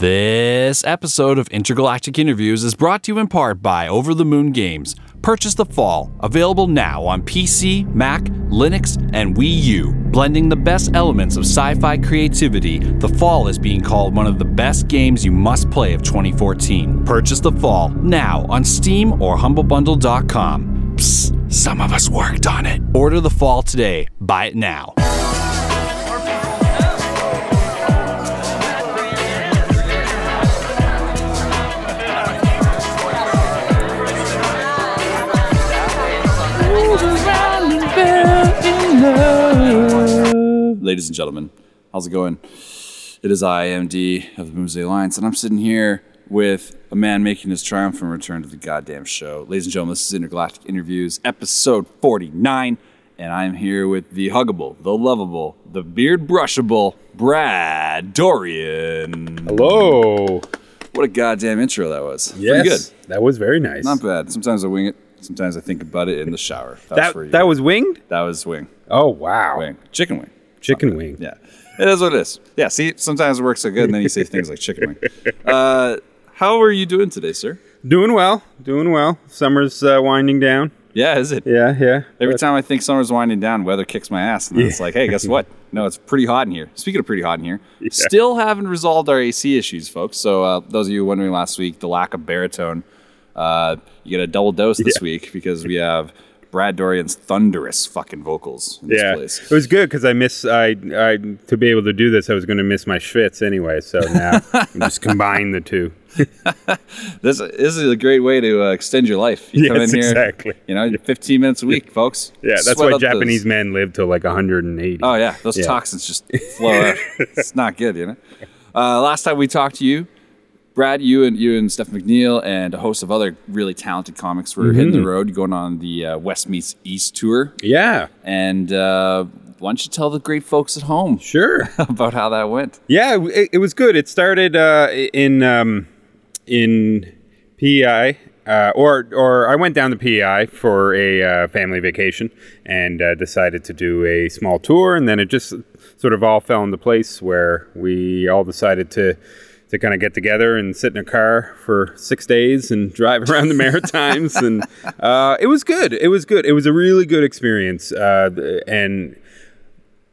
This episode of Intergalactic Interviews is brought to you in part by Over the Moon Games. Purchase The Fall, available now on PC, Mac, Linux, and Wii U. Blending the best elements of sci fi creativity, The Fall is being called one of the best games you must play of 2014. Purchase The Fall now on Steam or HumbleBundle.com. Psst, some of us worked on it. Order The Fall today. Buy it now. Ladies and gentlemen, how's it going? It is I, MD of the Boomsday Alliance, and I'm sitting here with a man making his triumphant return to the goddamn show. Ladies and gentlemen, this is Intergalactic Interviews, episode 49, and I'm here with the huggable, the lovable, the beard brushable Brad Doiron. Hello. What a goddamn intro that was. Yes, Pretty good. that was very nice. Not bad. Sometimes I wing it. Sometimes I think about it in the shower. That for you. that was winged. that was wing. Oh wow, Wing. Chicken wing. Chicken wing. Yeah. It is what it is. Yeah, see, sometimes it works so good and then you say things like chicken wing. Uh, how are you doing today, sir? Doing well, doing well. Summer's uh, winding down. Yeah, is it? Yeah, yeah. Every time I think summer's winding down, weather kicks my ass. And then it's like, hey, guess what? No, it's pretty hot in here. Speaking of pretty hot in here, still haven't resolved our AC issues, folks. So, uh, those of you wondering last week, the lack of baritone, uh, you get a double dose this Yeah. week because we have Brad Doiron's thunderous fucking vocals in this yeah, place. it was good because I miss I I to be able to do this. I was going to miss my schwitz anyway. So now just combine the two. This, this is a great way to uh, extend your life. You come Yes, in here, exactly. you know, 15 minutes a week, folks. Yeah, that's Sweat why Japanese those- men live till like 180. Oh yeah, those Yeah. toxins just flow out. it's not good, you know. Uh, last time we talked to you, Brad, you and you and Steph MacNeil and a host of other really talented comics were hitting Mm-hmm. the road, going on the uh, West meets East tour. Yeah, And uh, why don't you tell the great folks at home sure. about how that went? Yeah, it, it was good. It started uh, in um, in PEI, uh, or or I went down to PEI for a uh, family vacation and uh, decided to do a small tour, and then it just sort of all fell into place where we all decided to. To kind of get together and sit in a car for six days and drive around the Maritimes, and uh, it was good. It was good. It was a really good experience, uh, and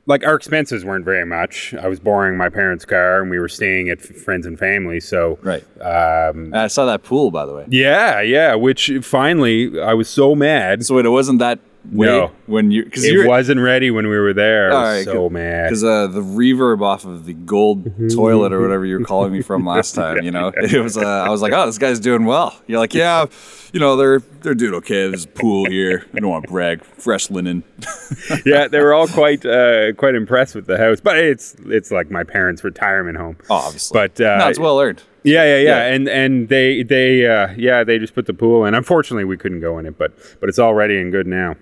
like our expenses weren't very much. I was borrowing my parents' car, and we were staying at f- friends and family. So, Right. um, I saw that pool, by the way. yeah, yeah. Which finally, I was so mad. So it wasn't that way No. when you because it you wasn't ready when we were there. I All was right, so mad. Because uh, the reverb off of the gold toilet or whatever you were calling me from last time, you know, it was. Uh, I was like, oh, this guy's doing well. You're like, yeah, you know, they're they're doing okay. There's a pool here. I don't want to brag. Fresh linen. yeah, they were all quite uh, quite impressed with the house, but it's it's like my parents' retirement home. Oh, obviously. But uh, no, it's well earned. Yeah, yeah, yeah, Yeah. and and they they uh, yeah they just put the pool in. Unfortunately, we couldn't go in it, but but it's all ready and good now.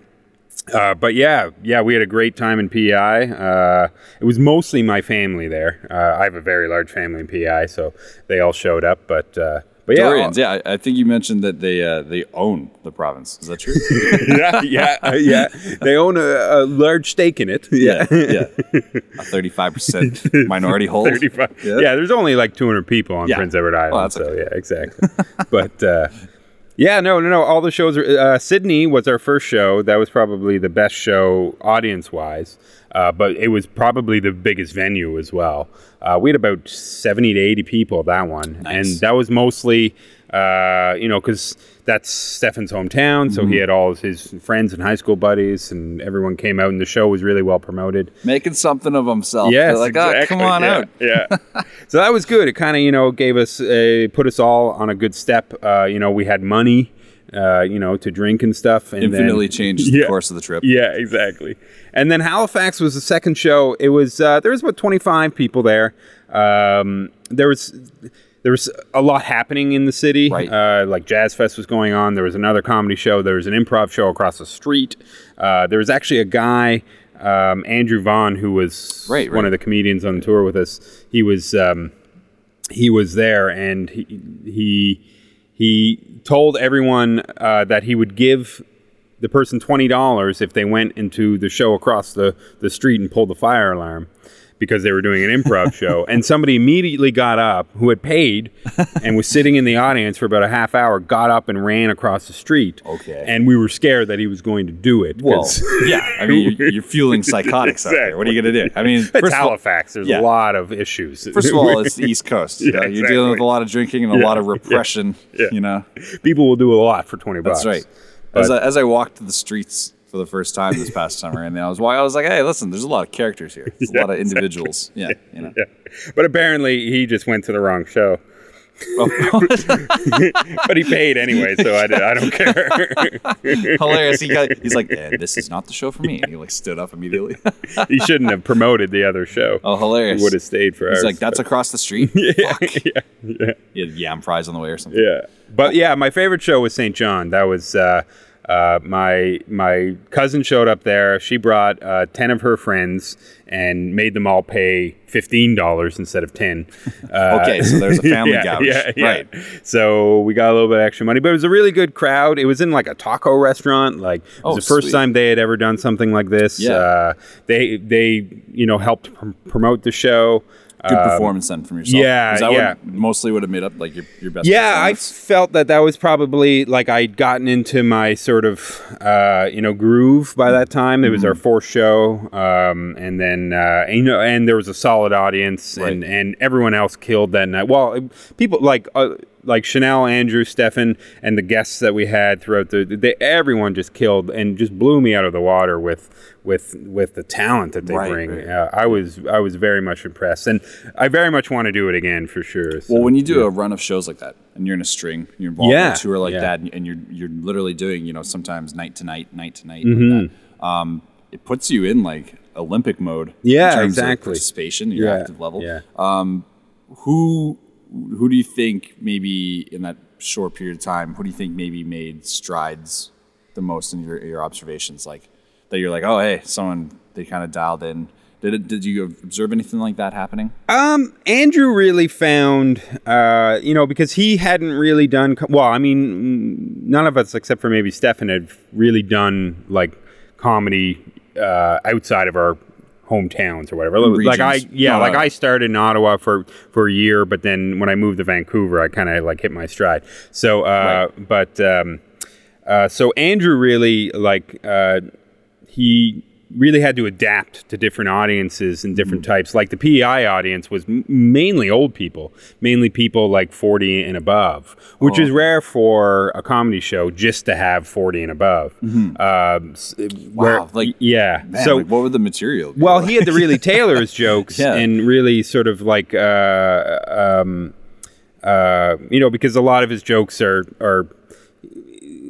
Uh, but yeah, yeah, we had a great time in PI. Uh, it was mostly my family there. Uh, I have a very large family in PI, so they all showed up. But uh, but yeah, Doirons. Yeah, I, think you mentioned that they uh, they own the province. Is that true? yeah, yeah, yeah. They own a, a large stake in it. yeah, yeah. A thirty-five percent minority hold. 35. Yeah. Yeah. there's only like 200 people on Yeah. Prince Edward Island. That's so okay. yeah, exactly. but uh, yeah, no, no, no. All the shows are. Uh, Sydney was our first show. That was probably the best show audience wise. Uh, but it was probably the biggest venue as well. Uh, we had about 70 to 80 people at that one. Nice. And that was mostly, uh, you know, because that's Stefan's hometown. So Mm-hmm. he had all of his friends and high school buddies, and everyone came out, and the show was really well promoted. Making something of himself. Yes, They're like, oh, come on Yeah, out. Yeah. so that was good. It kind of, you know, gave us, a, put us all on a good step. Uh, you know, we had money, uh, you know, to drink and stuff. And Infinitely then, changes the course of the trip. Yeah, exactly. And then Halifax was the second show. It was uh, there was about twenty five people there. Um, there was there was a lot happening in the city. Right. Uh, like Jazz Fest was going on. There was another comedy show. There was an improv show across the street. Uh, there was actually a guy, um, Andrew Vaughn, who was Right, one right. of the comedians on the tour with us. He was um, he was there, and he he he told everyone uh, that he would give the person twenty dollars if they went into the show across the, the street and pulled the fire alarm. Because they were doing an improv show, and somebody immediately got up who had paid and was sitting in the audience for about a half hour. Got up and ran across the street. Okay. and we were scared that he was going to do it. Well, yeah. I mean, you're, you're fueling psychotics out there. What are you going to do? I mean, it's all, Halifax. There's yeah. a lot of issues. First of all, it's the East Coast. You Yeah, know, You're dealing with a lot of drinking and a Yeah, lot of repression. yeah. You know, people will do a lot for twenty bucks. that's right. As I, as I walked the streets for the first time this past summer, and I was why I was like, hey, listen, there's a lot of characters here. There's a lot of individuals. Yeah, you know. Yeah. But apparently he just went to the wrong show. but he paid anyway, so I, did, I don't care. Hilarious. He got, he's like, "Eh, this is not the show for me. And he like stood up immediately. he shouldn't have promoted the other show. oh, hilarious. He would have stayed for He's ours. like, that's but- across the street. yeah, yeah, yeah, He had yam fries on the way or something. yeah. But yeah, my favorite show was St. John. That was uh, uh, my my cousin showed up there. She brought uh, ten of her friends and made them all pay fifteen dollars instead of ten. Uh, Okay, so there's a family yeah, gouge. Yeah, yeah. Right. So we got a little bit of extra money, but it was a really good crowd. It was in like a taco restaurant. Like it was Oh, the first sweet. time they had ever done something like this. Yeah. Uh, they they you know helped pr- promote the show. Good Um, performance then from yourself. yeah, that yeah. Mostly would have made up like your, your best Yeah, I felt that that was probably like I'd gotten into my sort of uh, you know groove by that time. It was Mm-hmm. our fourth show, um, and then uh, and, you know, and there was a solid audience, and and everyone else killed that night. Well, people like. Uh, like Chanel, Andrew, Stefan, and the guests that we had throughout the, they, everyone just killed and just blew me out of the water with, with, with the talent that they Right, bring. right. Uh, I was, I was very much impressed, and I very much want to do it again for sure. so. Well, when you do a run of shows like that, and you're in a string, you're involved in Yeah, a tour like yeah. that, and- you're you're literally doing, you know, sometimes night to night, night to night, Mm-hmm. like that. Um, it puts you in like Olympic mode. Yeah, in exactly. Participation, your Yeah, active level. yeah. Who who do you think maybe in that short period of time? Who do you think maybe made strides the most in your your observations? Like that, you're like, oh, hey, someone they kind of dialed in. Did it, did you observe anything like that happening? Um, Andrew really found, uh, you know, because he hadn't really done. Well, I mean, none of us except for maybe Stefan had really done like comedy uh, outside of our hometowns or whatever. Like I, yeah, No, like no. I started in Ottawa for for a year, but then when I moved to Vancouver, I kind of like hit my stride. So, uh, but um, uh, so Andrew really like uh, he really had to adapt to different audiences and different types. Like the PEI audience was m- mainly old people, mainly people like 40 and above, which is rare for a comedy show just to have 40 and above. Um, s- where- Wow, like, yeah. Man, so like, what were the material? Well, he had to really tailor his jokes Yeah. and really sort of like, uh, um, uh, you know, because a lot of his jokes are are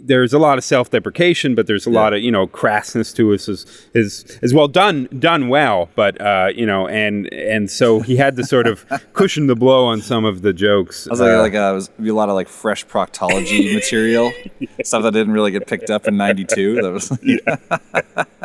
there's a lot of self-deprecation, but there's a lot of you know crassness to us as as as well done done well, but uh, you know, and and so he had to sort of cushion the blow on some of the jokes. I was like, Uh, like uh, it was be a lot of like fresh proctology material, stuff that didn't really get picked up in '92. That was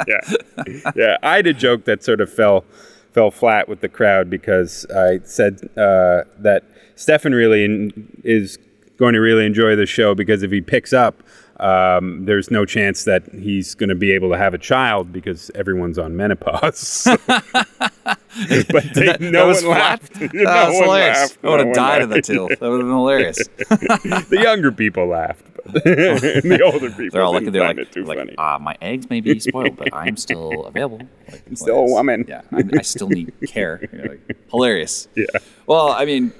yeah, yeah. I had a joke that sort of fell fell flat with the crowd because I said uh, that Stefan really in, is going to really enjoy the show because if he picks up. Um, there's no chance that he's going to be able to have a child because everyone's on menopause. but they, that, no that was one laughed. That No was one hilarious. laughed. I would have one died of that till. That would have been hilarious. the younger people laughed, but the older people They're all looking. They're like, too like funny. uh, my eggs may be spoiled, but I'm still available. Like, I'm still a woman. Yeah, I, I still need care. Like, hilarious. Yeah. Well, I mean,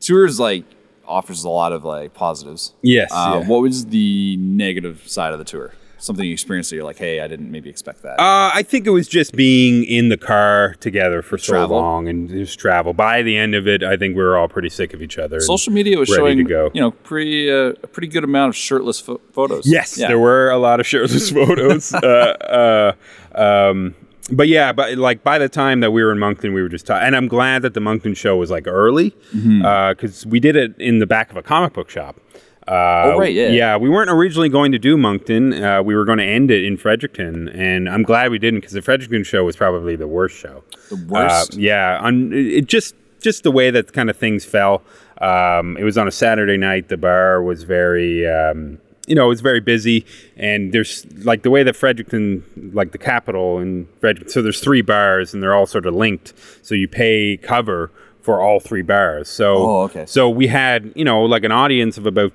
tours like offers a lot of like positives. Yes, Uh, yeah. What was the negative side of the tour? Something you experienced that you're like, hey, I didn't maybe expect that. Uh, I think it was just being in the car together for so Travel. long and just travel. By the end of it, I think we were all pretty sick of each other. Social media was showing, you know, pretty uh, a pretty good amount of shirtless pho- photos. Yes, Yeah. there were a lot of shirtless photos. uh, uh, um, but yeah, but like by the time that we were in Moncton, we were just, ta- and I'm glad that the Moncton show was like early because we did it in the back of a comic book shop. Uh, Oh, right, yeah. Yeah, we weren't originally going to do Moncton. Uh, we were going to end it in Fredericton, and I'm glad we didn't because the Fredericton show was probably the worst show. The worst? Uh, yeah, on it just just the way that kind of things fell. Um, it was on a Saturday night. The bar was very. Um, you know, it's very busy, and there's like the way that Fredericton, like the capital and Fredericton, so there's three bars, and they're all sort of linked. So you pay cover for all three bars. So, Oh, okay. so we had, you know, like an audience of about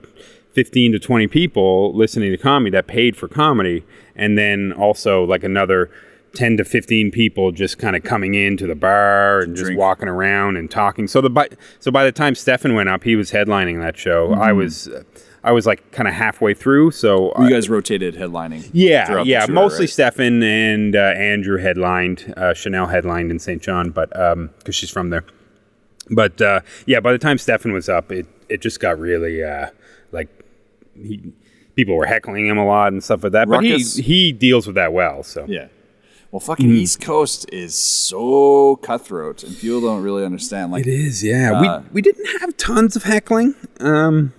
15 to 20 people listening to comedy that paid for comedy, and then also like another 10 to 15 people just kind of coming into the bar and just drink. walking around and talking. So the by, so by the time Stefan went up, he was headlining that show. I Mm-hmm. was I was like kind of halfway through, so I- You guys rotated headlining. yeah, yeah, tour, mostly right? Stefan and uh, Andrew headlined. Uh, Chanel headlined in St. John, but because she's from there. But uh, yeah, by the time Stefan was up, it it just got really uh, like he, people were heckling him a lot and stuff like that. But he he deals with that well. So Yeah. Well, fucking Mm. East Coast is so cutthroat, and people don't really understand. Like, It is, yeah. Uh, we we didn't have tons of heckling, um,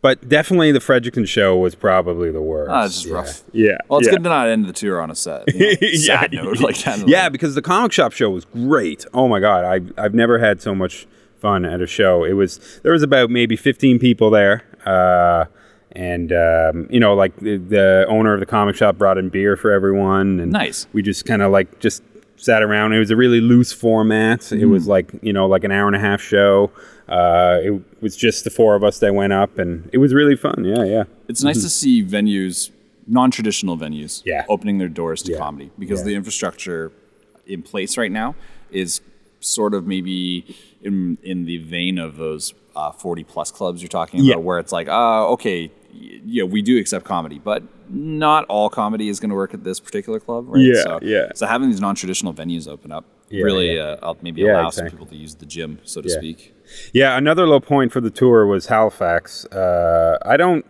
but definitely the Fredericton show was probably the worst. Ah, it's just yeah. rough. Yeah. well, it's yeah. good to not end the tour on a set. you know, sad note like that. Yeah, because the comic shop show was great. Oh my god, I I've never had so much fun at a show. It was there was about maybe 15 people there. Uh, and um, you know, like the, the owner of the comic shop brought in beer for everyone, and Nice. We just kind of like just sat around. It was a really loose format. It was like you know, like an hour and a half show. Uh, it was just the four of us that went up, and it was really fun. Yeah, yeah. It's nice to see venues, non-traditional venues, Yeah. opening their doors to Yeah. comedy because Yeah. the infrastructure in place right now is sort of maybe in in the vein of those uh, 40 plus clubs you're talking about, where it's like, uh, okay, yeah, we do accept comedy, but not all comedy is going to work at this particular club, right? Yeah, so, yeah. So having these non-traditional venues open up Yeah, really yeah. Uh, maybe Yeah, allow some exactly. people to use the gym, so to speak. Yeah, another low point for the tour was Halifax. Uh, I don't,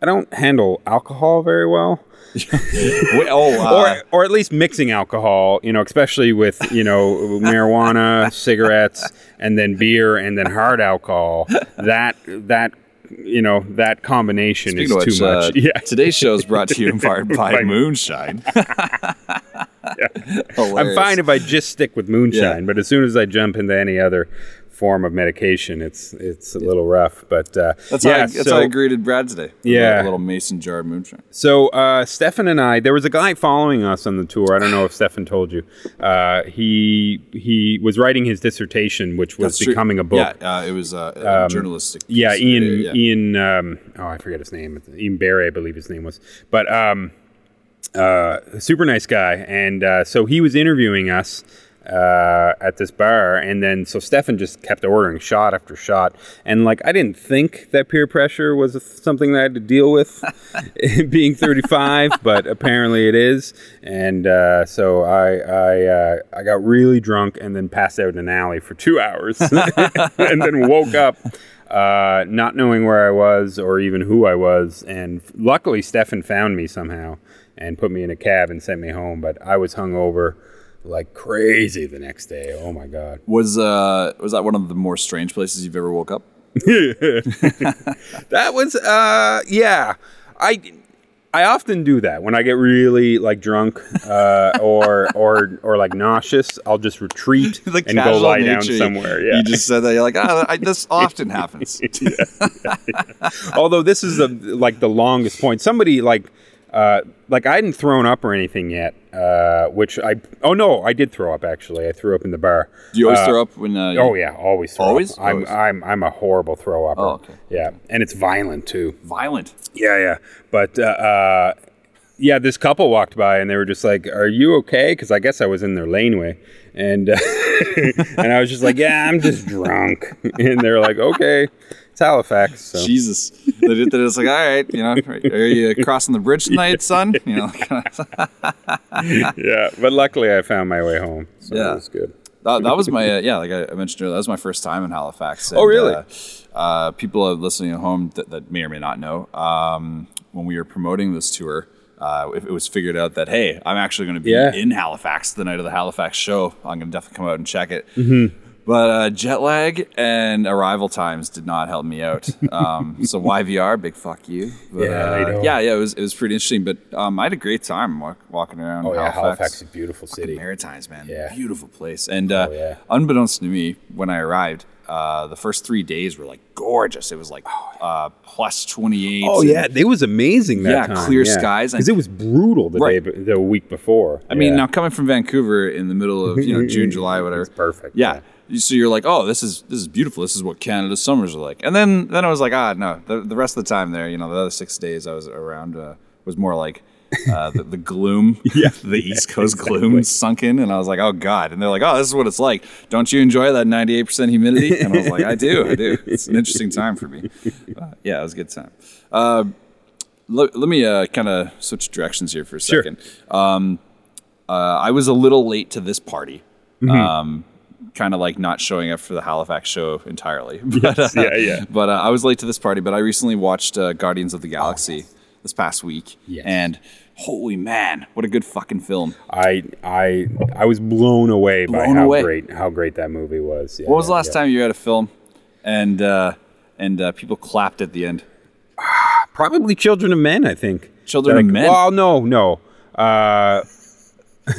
I don't handle alcohol very well, Wait, oh, uh, or or at least mixing alcohol. You know, especially with you know marijuana, cigarettes, and then beer, and then hard alcohol. That that you know that combination Speaking is which, too much. uh, yeah. today's show is brought to you in part by By- Moonshine. I'm fine if I just stick with moonshine, Yeah. but as soon as I jump into any other form of medication, it's it's a little rough. But uh, That's, yeah, how, I, that's so, how I greeted Brad today. Yeah. a little mason jar moonshine. So uh, Stefan and I, there was a guy following us on the tour. I don't know if Stefan told you. Uh, he he was writing his dissertation, which was That's true. becoming a book. Yeah, uh, it was uh, a journalistic. Yeah. Ian. Yeah. Ian. Um, oh, I forget his name. Ian Barry, I believe his name was. But um, uh, super nice guy, and uh, so he was interviewing us uh, at this bar, and then so Stefan just kept ordering shot after shot, and like I didn't think that peer pressure was something that I had to deal with, being 35, but apparently it is, and uh, so I I uh, I got really drunk and then passed out in an alley for two hours, and then woke up uh, not knowing where I was or even who I was. And luckily, Stefan found me somehow and put me in a cab and sent me home. But I was hungover like crazy the next day. Oh my god! Was uh was that one of the more strange places you've ever woke up? That was uh, yeah. I I often do that when I get really like drunk uh, or or or like nauseous. I'll just retreat and go lie down nature, you- somewhere. Yeah. You just said that. You're like, ah, I, this often happens. Although this is the like the longest point. Somebody like uh, like I hadn't thrown up or anything yet. Uh, which I oh no I did throw up actually. I threw up in the bar. Do you always Uh, throw up when? Uh, you- Oh yeah, always. Throw Always? Up. I'm Always. I'm I'm a horrible throw up. Oh, okay. Yeah, and it's violent too. Violent. Yeah, yeah. But uh, uh, yeah, this couple walked by and they were just like, "Are you okay?" Because I guess I was in their laneway, and uh, and I was just like, "Yeah, I'm just drunk." And they're like, "Okay, it's Halifax." So. Jesus. They did that. It's like, all right, you know, are you crossing the bridge tonight, son? You know, yeah, but luckily I found my way home, so Yeah. it was good. that, that was my uh, yeah like I, mentioned earlier that was my first time in halifax Oh, really? uh, uh, people are listening at home that, that may or may not know um, when we were promoting this tour uh, it, it was figured out that hey i'm actually going to be Yeah. in halifax the night of the halifax show i'm going to definitely come out and check it Mm-hmm. But uh, jet lag and arrival times did not help me out. Um, so YVR, big fuck you. But, Yeah, uh, yeah, yeah. It was it was pretty interesting. But um, I had a great time walk, walking around. Oh yeah, Halifax. Halifax is a beautiful city. Maritimes, man. Yeah. Beautiful place. And uh, Oh, yeah. unbeknownst to me, when I arrived, uh, the first three days were like gorgeous. It was like uh, plus twenty eight. Oh yeah, it was amazing that Yeah, time. clear skies because it was brutal the Right. day the week before. I mean, now coming from Vancouver in the middle of you know June, July, whatever. It's perfect, Yeah. So you're like, oh, this is this is beautiful. This is what Canada's summers are like. And then then I was like, ah, no. The, the rest of the time there, you know, the other six days I was around uh, was more like uh, the, the gloom, Yeah. the East Coast gloom sunk in, and I was like, oh god. And they're like, oh, this is what it's like. Don't you enjoy that 98 percent humidity? And I was like, I do, I do. It's an interesting time for me. Uh, yeah, it was a good time. Uh, let, let me uh, kind of switch directions here for a Sure. second. Um, uh, I was a little late to this party. Mm-hmm. Um, kind of like not showing up for the Halifax show entirely. But, uh, yeah, yeah. But uh, I was late to this party. But I recently watched uh, Guardians of the Galaxy this past week, Yes. and holy man, what a good fucking film! I I I was blown away by how away. great how great that movie was. Yeah, What was the last yeah. time you had a film, and uh, and uh, people clapped at the end? Probably Children of Men. I think. Children of Men? Well, no, no. Uh,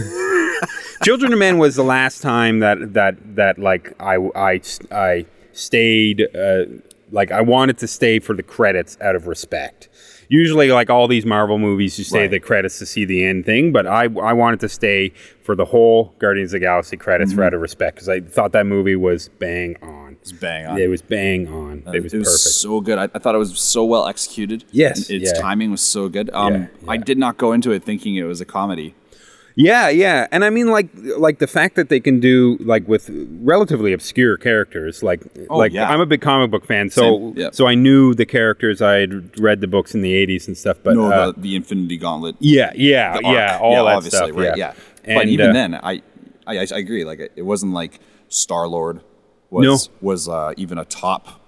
Children of Men was the last time that that that like I I I stayed uh, like I wanted to stay for the credits out of respect. Usually, like all these Marvel movies, you stay Right. the credits to see the end thing. But I I wanted to stay for the whole Guardians of the Galaxy credits Mm-hmm. for out of respect because I thought that movie was bang on. It was bang on. It was bang on. it was it was perfect. so good. I, I thought it was so well executed. Yes, And its yeah. timing was so good. Um, Yeah, I did not go into it thinking it was a comedy. Yeah, yeah, and I mean, like, like the fact that they can do like with relatively obscure characters, like, like yeah. I'm a big comic book fan, so yeah. so I knew the characters. I had read the books in the '80s and stuff, but No, uh, the, the Infinity Gauntlet. yeah, yeah, arc. yeah, all that obviously, stuff, right? yeah. Yeah. but even uh, then, I, I I agree. Like it wasn't like Star Lord was No. was uh, even a top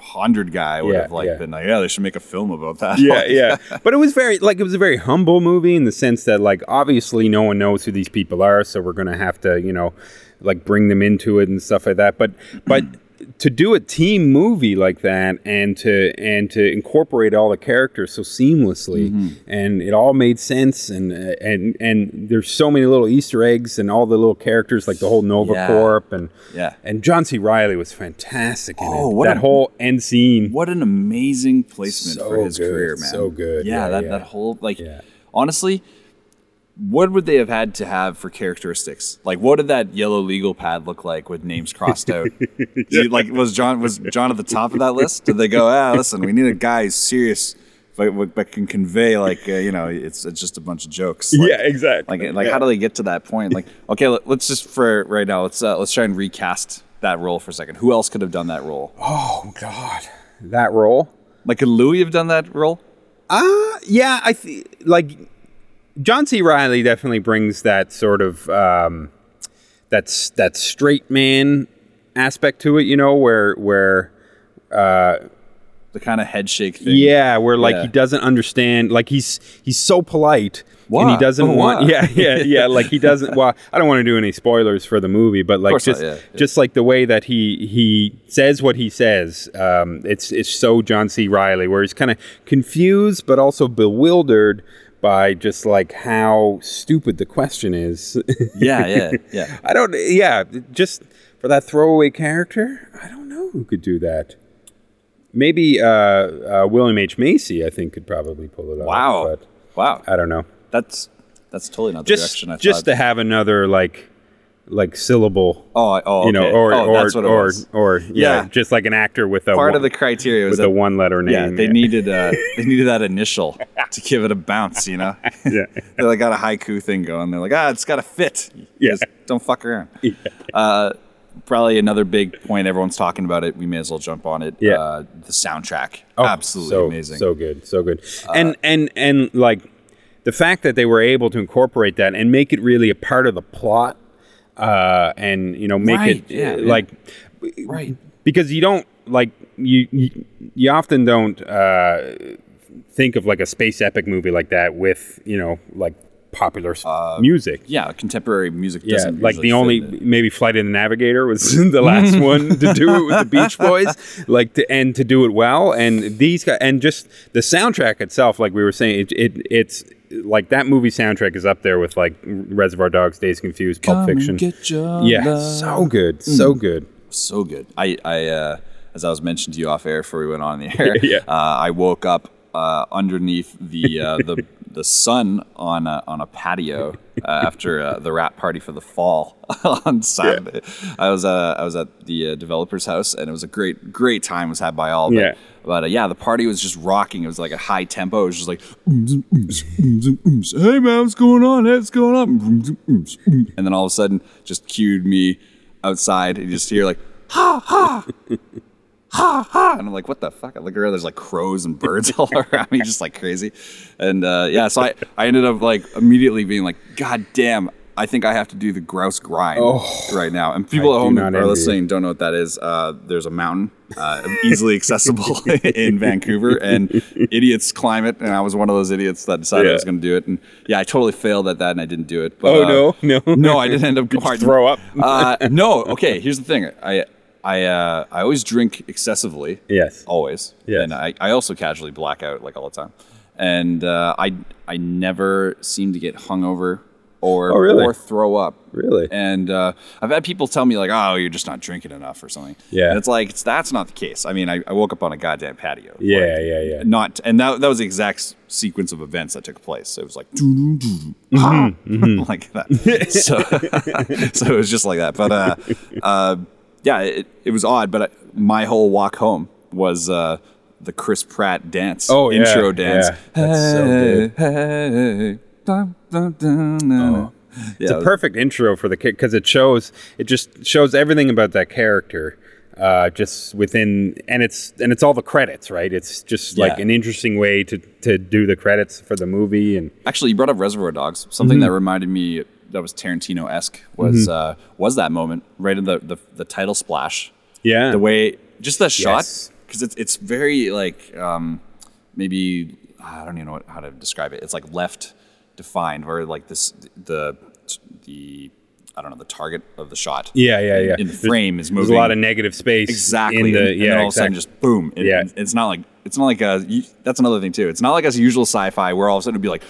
hundred guy would Yeah, have like yeah. been like, yeah, they should make a film about that. yeah, yeah. But it was very like it was a very humble movie in the sense that like obviously no one knows who these people are, so we're gonna have to you know like bring them into it and stuff like that. But but to do a team movie like that and to and to incorporate all the characters so seamlessly and it all made sense and uh, and and there's so many little Easter eggs and all the little characters like the whole Nova Yeah. Corp and Yeah. and John C. Reilly was fantastic in Oh, it. what that a- whole end scene. What an amazing placement So for his good, career, man. so good. Yeah, Yeah, that, yeah. that whole like honestly, what would they have had to have for characteristics? Like what did that yellow legal pad look like with names crossed out? You- like was John was John at the top of that list? Did they go, ah, listen, we need a guy who's serious but, but can convey like uh, you know, it's it's just a bunch of jokes. Like, yeah, exactly. Like, like Yeah. how do they get to that point? Like, okay, let, us just for right now, let's uh, let's try and recast that role for a second. Who else could have done that role? Oh God, that role. Like, could Louis have done that role? Uh yeah, I th- like John C. Reilly definitely brings that sort of um, that's that straight man aspect to it. You know, where where The kind of head shake thing. yeah, where like Yeah. he doesn't understand. Like he's he's so polite. And he doesn't Oh, want, yeah, yeah, yeah. Like he doesn't. Well, I don't want to do any spoilers for the movie, but like just, yeah, yeah. just like the way that he he says what he says, um, it's it's so John C. Reilly, where he's kind of confused but also bewildered by just like how stupid the question is. yeah, yeah, yeah. I don't. Yeah, just for that throwaway character, I don't know who could do that. Maybe uh, uh, William H Macy, I think, could probably pull it off. Wow, but wow. I don't know. That's that's totally not the Just direction I just thought. to have another like like syllable, oh, oh, you know, or oh, or that's what it or or yeah, Yeah. just like an actor with a Part one, of the criteria was with a one letter name. yeah, they needed uh, they needed that initial to give it a bounce. You know, Yeah. they like got a haiku thing going. They're like, ah, it's got to fit. Yeah. Just don't fuck around. Uh, probably another big point. Everyone's talking about it. We may as well jump on it. Yeah. Uh, the soundtrack, Oh, absolutely so, amazing. Uh, So good, so good. and and and like the fact that they were able to incorporate that and make it really a part of the plot, uh, and you know make Right, it yeah, uh, yeah. like right. because you don't like you you, you often don't uh, think of like a space epic movie like that with you know like popular s music. Yeah, contemporary music. Yeah, like the only it. maybe Flight of the Navigator was the last one to do it with the Beach Boys, like to and to do it well. And these guys, and just the soundtrack itself, like we were saying, it, it it's like that movie soundtrack is up there with like Reservoir Dogs, Dazed Confused, Pulp Come Fiction. yeah, love. so good, so good. so good. I, I uh, as I was mentioning to you off air before we went on the air, Yeah. uh, I woke up uh, underneath the uh, the the sun on a, on a patio uh, after uh, the wrap party for the fall on Saturday. I was uh, I was at the uh, developer's house and it was a great great time was had by all. But, Yeah. but uh, yeah, the party was just rocking. It was like a high tempo. It was just like, "Ooms, ooms, ooms, ooms. hey man, what's going on? Hey, what's going on? Ooms, ooms, ooms." And then all of a sudden, just cued me outside, and you just hear like, ha ha. Ha ha! And I'm like, what the fuck? I look around, there's like crows and birds all around me, just like crazy. And uh, yeah, so I, I ended up like immediately being like, God damn, I think I have to do the grouse grind right now. And people I at home that envy are listening don't know what that is. Uh, there's a mountain uh, easily accessible in Vancouver, and idiots climb it. And I was one of those idiots that decided I was going to do it. And yeah, I totally failed at that, and I didn't do it. But, Oh, uh, no? No? no, I didn't end up Did hard- throw up? uh, no. Okay, here's the thing. I I uh, I always drink excessively. Yes. Always. Yes. And I, I also casually black out like all the time. And uh, I I never seem to get hungover or Oh, really? or throw up. Really? And uh, I've had people tell me like, "Oh, you're just not drinking enough" or something. Yeah. And it's like it's, that's not the case. I mean, I, I woke up on a goddamn patio. Yeah, Like, yeah, yeah. Not and that that was the exact sequence of events that took place. So it was like Mm-hmm, like that. so so it was just like that. But uh, uh, yeah, it, it was odd. But I, my whole walk home was uh, the Chris Pratt dance. Oh, yeah, intro dance. yeah. That's so good. Hey, dun, dun, dun. It's Yeah, a perfect intro for the kid because it shows it just shows everything about that character uh, just within and it's and it's all the credits right it's just like Yeah. an interesting way to to do the credits for the movie and Actually, you brought up Reservoir Dogs. Something Mm-hmm. that reminded me that was Tarantino esque was uh, was that moment right in the, the the title splash. yeah The way just that shot Yes. because it's it's very like um, maybe I don't even know what, how to describe it. It's like left defined, where like this the the I don't know the target of the shot. yeah yeah yeah In the There's- frame is moving. there's a lot of negative space exactly. the and, and yeah then all of a sudden exactly. just boom. It- Yeah. It's not like it's not like a. That's another thing too. It's not like a usual sci-fi where all of a sudden it'd be like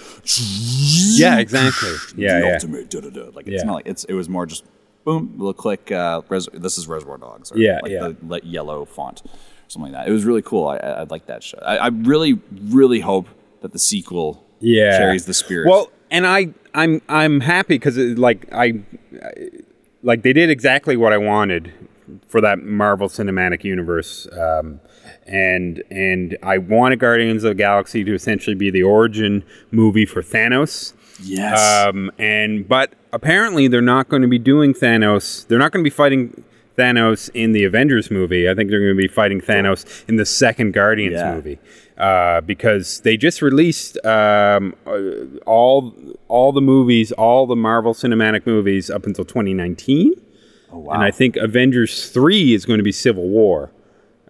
yeah exactly yeah the yeah ultimate da, da, da. like it's Yeah. not like it's it was more just boom little click uh res- this is reservoir dogs or Yeah, like yeah. the yellow font something like that it was really cool i i, I like that show I, I really really hope that the sequel yeah carries the spirit well and i i'm i'm happy because like I, I like they did exactly what i wanted for that marvel cinematic universe um and and i wanted guardians of the galaxy to essentially be the origin movie for thanos. Yes. Um and but apparently they're not going to be doing thanos they're not going to be fighting Thanos in the Avengers movie. I think they're going to be fighting Thanos in the second Guardians Yeah. movie uh, because they just released um, uh, all all the movies, all the Marvel Cinematic movies up until 2019, oh wow and I think Avengers three is going to be Civil War,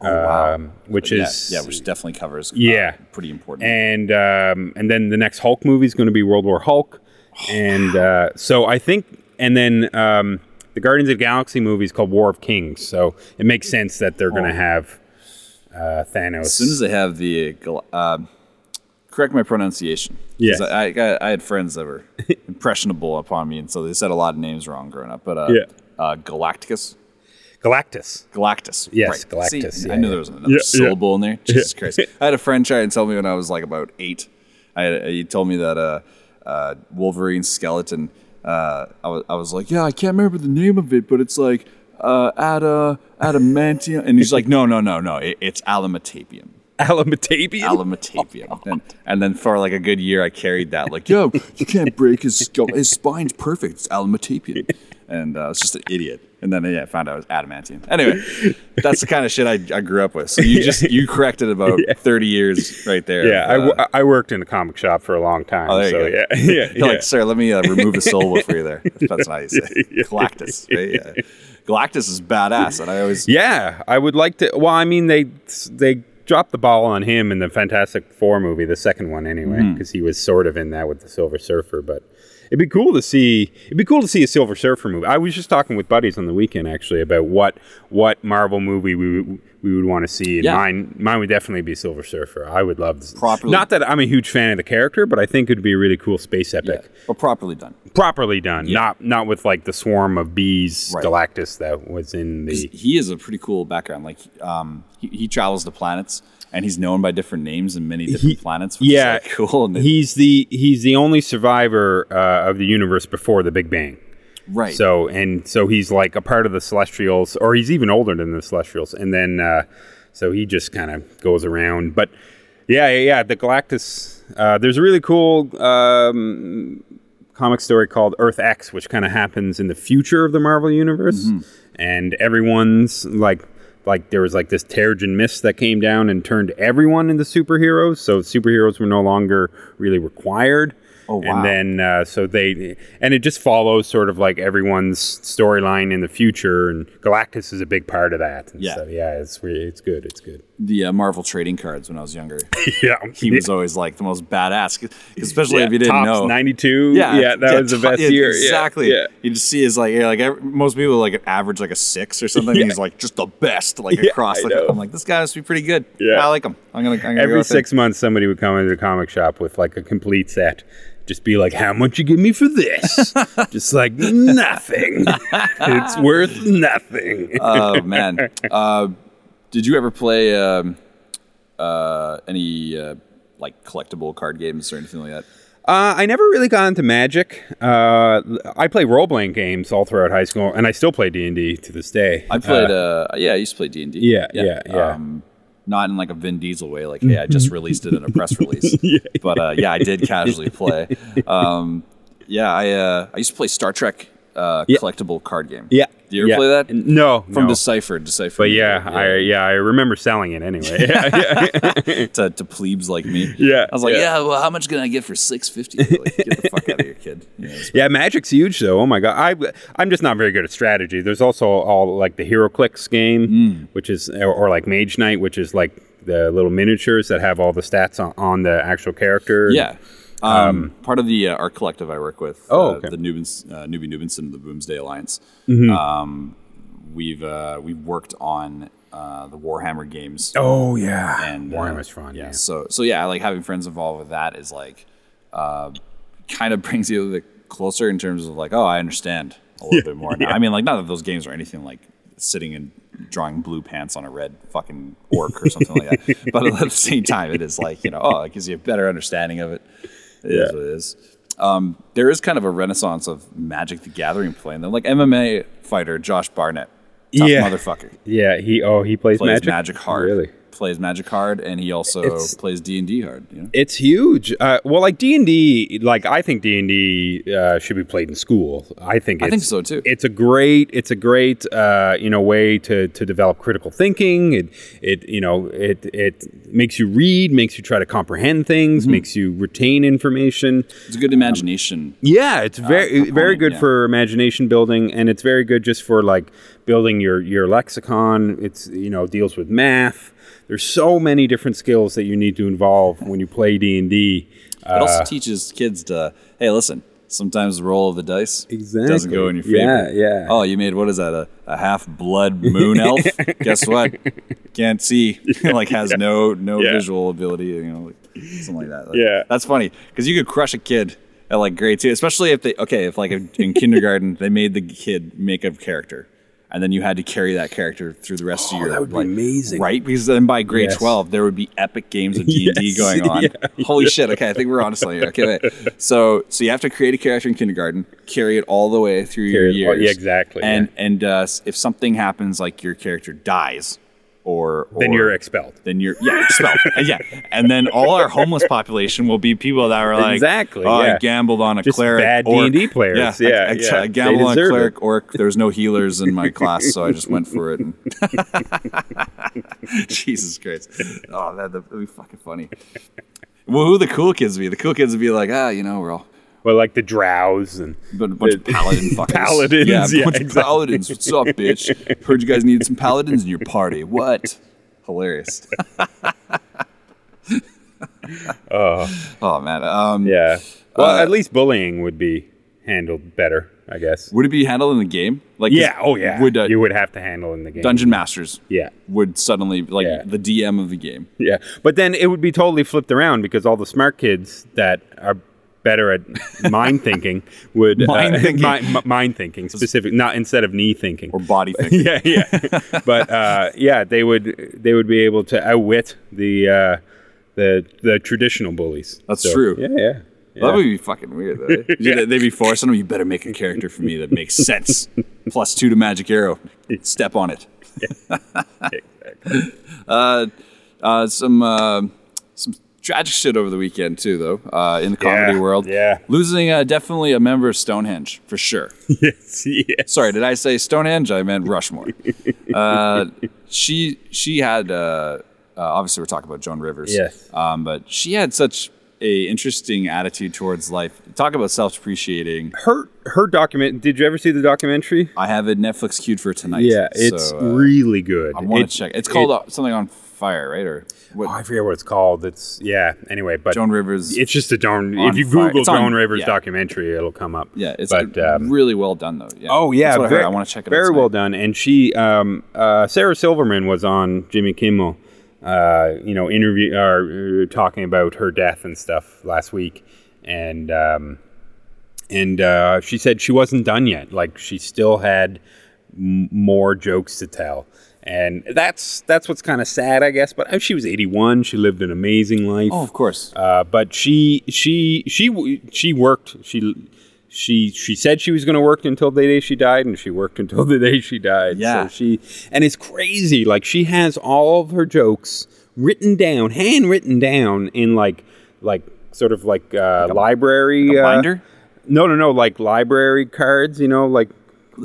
wow. um, which yeah, is yeah which definitely covers uh, Yeah. pretty important and um, and then the next Hulk movie is going to be World War Hulk, and uh, so I think, and then um, the Guardians of the Galaxy movie is called War of Kings, so it makes sense that they're going to have uh, Thanos. as soon as they have the uh, correct my pronunciation. Yes. I, I, I had friends that were impressionable upon me and so they said a lot of names wrong growing up but uh, Yeah. uh galacticus Galactus. Galactus. Yes, right. See, Galactus, I yeah, knew yeah. there was another Yeah, yeah. syllable in there. Jesus Christ. I had a friend try and tell me when I was like about eight. I had, he told me that uh, uh, Wolverine skeleton. Uh, I, was, I was like, yeah, I can't remember the name of it, but it's like uh, ada, adamantium. And he's like, no, no, no, no. It, it's alamatapium. Alamatabian. Alamatapium. and, and then for like a good year, I carried that. Like, yo, you can't break his skull. His spine's perfect. It's alamatapium. And uh, I was just an idiot. And then yeah, I found out it was adamantium. Anyway, that's the kind of shit I, I grew up with. So you just you corrected about thirty years right there. yeah, I, uh, I worked in a comic shop for a long time. Oh, so yeah, yeah, yeah. like, sir, let me uh, remove a syllable for you there. That's how you say. Galactus. Right? Yeah. Galactus is badass, and I always Yeah, I would like to. Well, I mean, they they dropped the ball on him in the Fantastic Four movie, the second one, anyway, because he was sort of in that with the Silver Surfer. But it'd be cool to see. It'd be cool to see a Silver Surfer movie. I was just talking with buddies on the weekend actually about what what Marvel movie we we would want to see. And Yeah. mine mine would definitely be Silver Surfer. I would love this. Properly- Not that I'm a huge fan of the character, but I think it'd be a really cool space epic. but properly done. Properly done, not not with like the swarm of bees Right. Galactus that was in the He is a pretty cool background. Like, um, he, he travels the planets, and he's known by different names in many different He- planets. Which yeah, is like cool. He's the he's the only survivor uh, of the universe before the Big Bang. right. So and so he's like a part of the Celestials, or he's even older than the Celestials. And then uh, so he just kind of goes around. But yeah, yeah, yeah the Galactus. Uh, there's a really cool um, comic story called Earth X, which kind of happens in the future of the Marvel universe, and everyone's like. Like there was like this Terrigen mist that came down and turned everyone into superheroes. So superheroes were no longer really required. Oh, wow. And then uh, so they and it just follows sort of like everyone's storyline in the future, and Galactus is a big part of that. And Yeah. so, yeah, it's it's good. It's good. The uh, Marvel trading cards when I was younger. yeah, He was always like the most badass, especially yeah, if you didn't know. ninety two. Yeah, Yeah, that was the best yeah, year. Exactly. Yeah. You just see is like yeah, like every, most people like average like a six or something. Yeah. He's like just the best like Yeah, across. Like. I'm like this guy must be pretty good. Yeah. I like him. I'm gonna. I'm gonna go Every him. six months, somebody would come into the comic shop with like a complete set. Just be like, "How much you give me for this?" just like nothing. it's worth nothing. Oh man. Uh, did you ever play um, uh, any uh, like collectible card games or anything like that? Uh, I never really got into Magic. Uh, I play role playing games all throughout high school, and I still play D and D to this day. I played. Uh, yeah, I used to play D and D. yeah, yeah, yeah. Um, not in like a Vin Diesel way, like hey, I just released it in a press release. But uh, yeah, I did casually play. Um, yeah, I uh, I used to play Star Trek uh, Yeah. collectible card game. yeah. Do you ever yeah. play that? No, From no. Decipher, Decipher. but yeah, I yeah I remember selling it anyway. yeah, yeah. to, to plebes like me. Yeah, I was like, yeah. yeah, well, how much can I get for six fifty? Like, get the fuck out of here, kid. Yeah, Yeah, Magic's huge though. Oh my god, I I'm just not very good at strategy. There's also all like the HeroClix game, Mm. which is or, or like Mage Knight, which is like the little miniatures that have all the stats on, on the actual character. Yeah. Um, part of the uh, art collective I work with, Oh, uh, okay. the Nubens, uh, Noobie Noobinson, the Boomsday Alliance. Mm-hmm. Um, we've uh, we've worked on uh, the Warhammer games, Oh yeah. and uh, Warhammer's fun. Yeah, Yeah. so so yeah, like having friends involved with that is like, uh, kind of brings you a little bit closer in terms of like, oh, I understand a little bit more now. I mean, like not that those games are anything like sitting and drawing blue pants on a red fucking orc or something like that, but at the same time, it is like you know, oh, it gives you a better understanding of it. It is Yeah. what it is. Um, there is kind of a renaissance of Magic the Gathering playing then like MMA fighter Josh Barnett, tough Yeah. motherfucker Yeah, he oh he plays, plays Magic. Magic, hard. Really? Plays Magic hard, and he also It's- plays D and D hard. You know? It's huge. Uh, well, like D and D, like I think D and D uh, should be played in school. I think I think so, too. It's a great, it's a great, uh, you know, way to, to develop critical thinking. It, it, you know, it it makes you read, makes you try to comprehend things, Mm-hmm. makes you retain information. It's a good imagination. Yeah, it's very very component, good yeah. for imagination building, and it's very good just for like building your your lexicon. It's you know deals with math. There's so many different skills that you need to involve when you play D and D. It also uh, teaches kids to, hey, listen. Sometimes the roll of the dice doesn't go in your favor. yeah. yeah. Oh, you made what is that? A, a half blood moon elf? Guess what? Can't see. like has no no Yeah. visual ability. You know, like, something like that. Like, Yeah. that's funny because you could crush a kid at like grade two, especially if they okay if like in kindergarten they made the kid make a character. And then you had to carry that character through the rest of your Oh, that would be amazing. right? Because then by grade Yes. twelve, there would be epic games of D and D Yes. going on. Yeah. Holy shit! Okay, I think we're on to something. here. Okay, wait. So, so you have to create a character in kindergarten, carry it all the way through Carry it your all- years. yeah, exactly, And yeah. and uh, if something happens, like your character dies, or, or Then you're expelled. then you're yeah expelled. And yeah, and then all our homeless population will be people that were like, Exactly, Oh, I gambled on a Just cleric, bad. D&D players. Yeah, Yeah, I, I, yeah. I gambled on a cleric, it. orc. There was no healers in my class, so I just went for it. And Jesus Christ! Oh, man, that'd be fucking funny. Well, who the cool kids be? The cool kids would be like, ah, you know, we're all Well, like the drows and but a bunch of paladin fuckers. Paladins, yeah, a yeah, bunch of paladins. What's up, bitch? Heard you guys needed some paladins in your party. What? Hilarious. oh man. Um, yeah. Well, Uh, at least bullying would be handled better. I guess. Would it be handled in the game? Like, Yeah. Oh, yeah. Would uh, you would have to handle in the game. Dungeon Masters? Yeah. Would suddenly like Yeah. the DM of the game? Yeah, but then it would be totally flipped around because all the smart kids that are better at mind thinking would Mind uh, thinking. mi- mi- mind thinking specific, not instead of knee thinking. or body thinking. yeah, yeah, but uh, yeah, they would they would be able to outwit the uh, the the traditional bullies. That's So, true. Yeah, yeah. yeah. That would be fucking weird, though. Yeah. They'd be forcing them. You better make a character for me that makes sense. Plus two to magic arrow. Step on it. uh, uh, some uh, some tragic shit over the weekend too, though. Uh, in the comedy Yeah, world, yeah. losing uh, definitely a member of Stonehenge for sure. yes, yes. Sorry, did I say Stonehenge? I meant Rushmore. Uh, she she had uh, uh, obviously we're talking about Joan Rivers. Yes. Um, but she had such a interesting attitude towards life. Talk about self depreciating. Her her document. Did you ever see the documentary? I have it Netflix queued for tonight. Yeah, it's so, uh, really good. I want to check. It's it- called uh, something on fire, right? Or what? Oh, I forget what it's called. It's yeah. Anyway, but Joan Rivers. It's just a Joan. If you fire. Google It's on- Joan Rivers yeah. documentary, it'll come up. yeah, it's but uh, um, really well done though. Yeah. oh yeah, I, very, heard. I want to check it out. Very well done. And she, um, uh, Sarah Silverman, was on Jimmy Kimmel. Uh, you know, interview or uh, talking about her death and stuff last week, and um, and uh, she said she wasn't done yet. Like she still had m- more jokes to tell. And that's that's what's kind of sad, I guess. But uh, she was 81. She lived an amazing life. Oh, of course. Uh, but she she she she worked. She she she said she was going to work until the day she died, and she worked until the day she died. Yeah. So she and it's crazy. Like she has all of her jokes written down, handwritten down in like like sort of like uh, library a uh, binder? No, no, no. Like library cards. You know, like.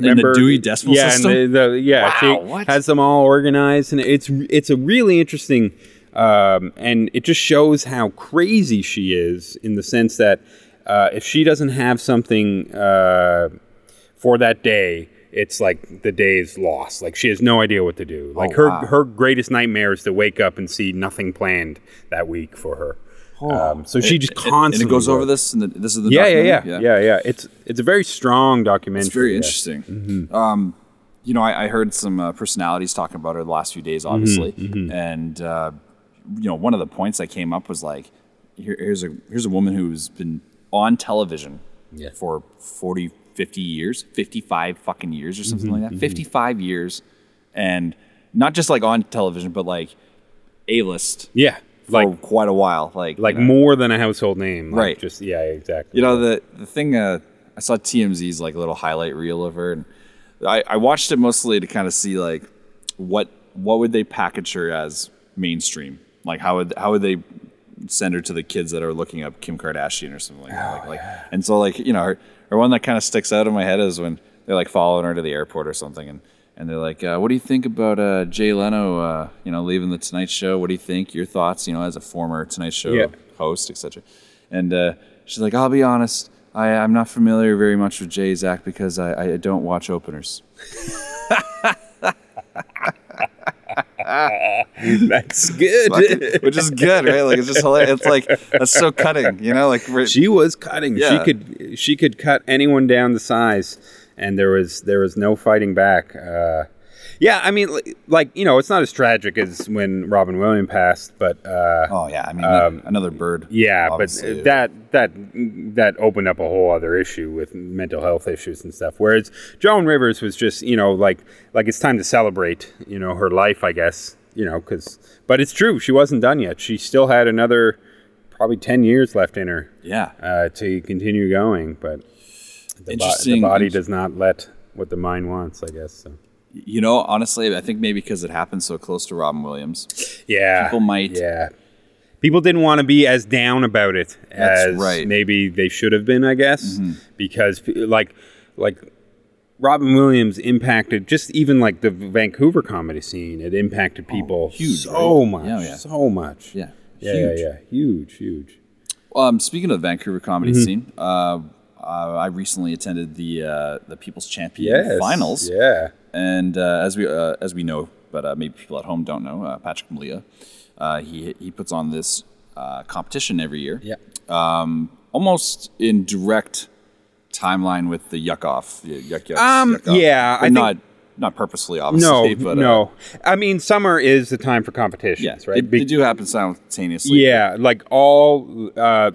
The Dewey Decimal yeah, System? And the, the, yeah, Wow, she what? has them all organized, and it's it's a really interesting, um, and it just shows how crazy she is in the sense that uh, if she doesn't have something uh, for that day, it's like the day is lost. Like she has no idea what to do. Like her Oh, wow. her greatest nightmare is to wake up and see nothing planned that week for her. Um, so she just And- and- constantly And it goes over this, and the, this is the Yeah, yeah, documentary? yeah, yeah, yeah. It's it's a very strong documentary. It's very yeah. interesting. Mm-hmm. Um, you know, I, I heard some uh, personalities talking about her the last few days, Mm-hmm, obviously, and uh, you know, one of the points that came up was like, here, here's a here's a woman who's been on television Yeah. for 40, 50 years, 55 fucking years or something Mm-hmm, like that, 55 years, and not just like on television, but like a list Yeah, for like quite a while, like like you know, more than a household name. Like Right. Just yeah, exactly. You know the the thing. Uh, I saw TMZ's like little highlight reel of her, and I, I watched it mostly to kind of see like what what would they package her as mainstream. Like how would how would they send her to the kids that are looking up Kim Kardashian or something like that. Like, like and so like you know her, her one that kind of sticks out in my head is when they're like following her to the airport or something and. And they're like, uh, "What do you think about uh, Jay Leno? Uh, you know, leaving the Tonight Show. What do you think? Your thoughts? You know, as a former Tonight Show Yeah. host, etc." And uh, she's like, "I'll be honest. I, I'm not familiar very much with Jay's act because I, I don't watch openers." That's good. Which is good, right? Like it's just hilarious. It's like that's so cutting, you know? Like she was cutting. Yeah. She could she could cut anyone down the size, and there was there was no fighting back. Uh, yeah, I mean, like you know, it's not as tragic as when Robin Williams passed, but uh, oh yeah, I mean another bird. yeah, obviously. but that that that opened up a whole other issue with mental health issues and stuff. Whereas Joan Rivers was just you know like like it's time to celebrate you know her life, I guess you know because but it's true she wasn't done yet. She still had another probably ten years left in her yeah, uh, to continue going, but the, bo- the body does not let what the mind wants, I guess. So. you know, honestly, I think maybe because it happened so close to Robin Williams. Yeah, People might- Yeah, people didn't want to be as down about it That's as right. Mm-hmm. maybe they should have been, I guess, because like like Robin Williams impacted just even like the Vancouver comedy scene. It impacted people Oh, huge, so right? much, Yeah, yeah. so much. Yeah, yeah, huge. yeah, yeah, huge, huge. Um, speaking of the Vancouver comedy Mm-hmm. scene, uh, uh, I recently attended the uh, the People's Champion Yes, finals. Yeah, And uh, as we uh, as we know, but uh, maybe people at home don't know, uh, Patrick Maliha, uh, he he puts on this uh, competition every year, yeah. um, almost in direct timeline with the yuck off. Yuk Yuk's. Um, yuck off. yeah, I But think- not not purposefully, No, obviously. but, uh, no. I mean, summer is the time for competitions, yeah, right? They, they do happen simultaneously. Yeah, like all, uh,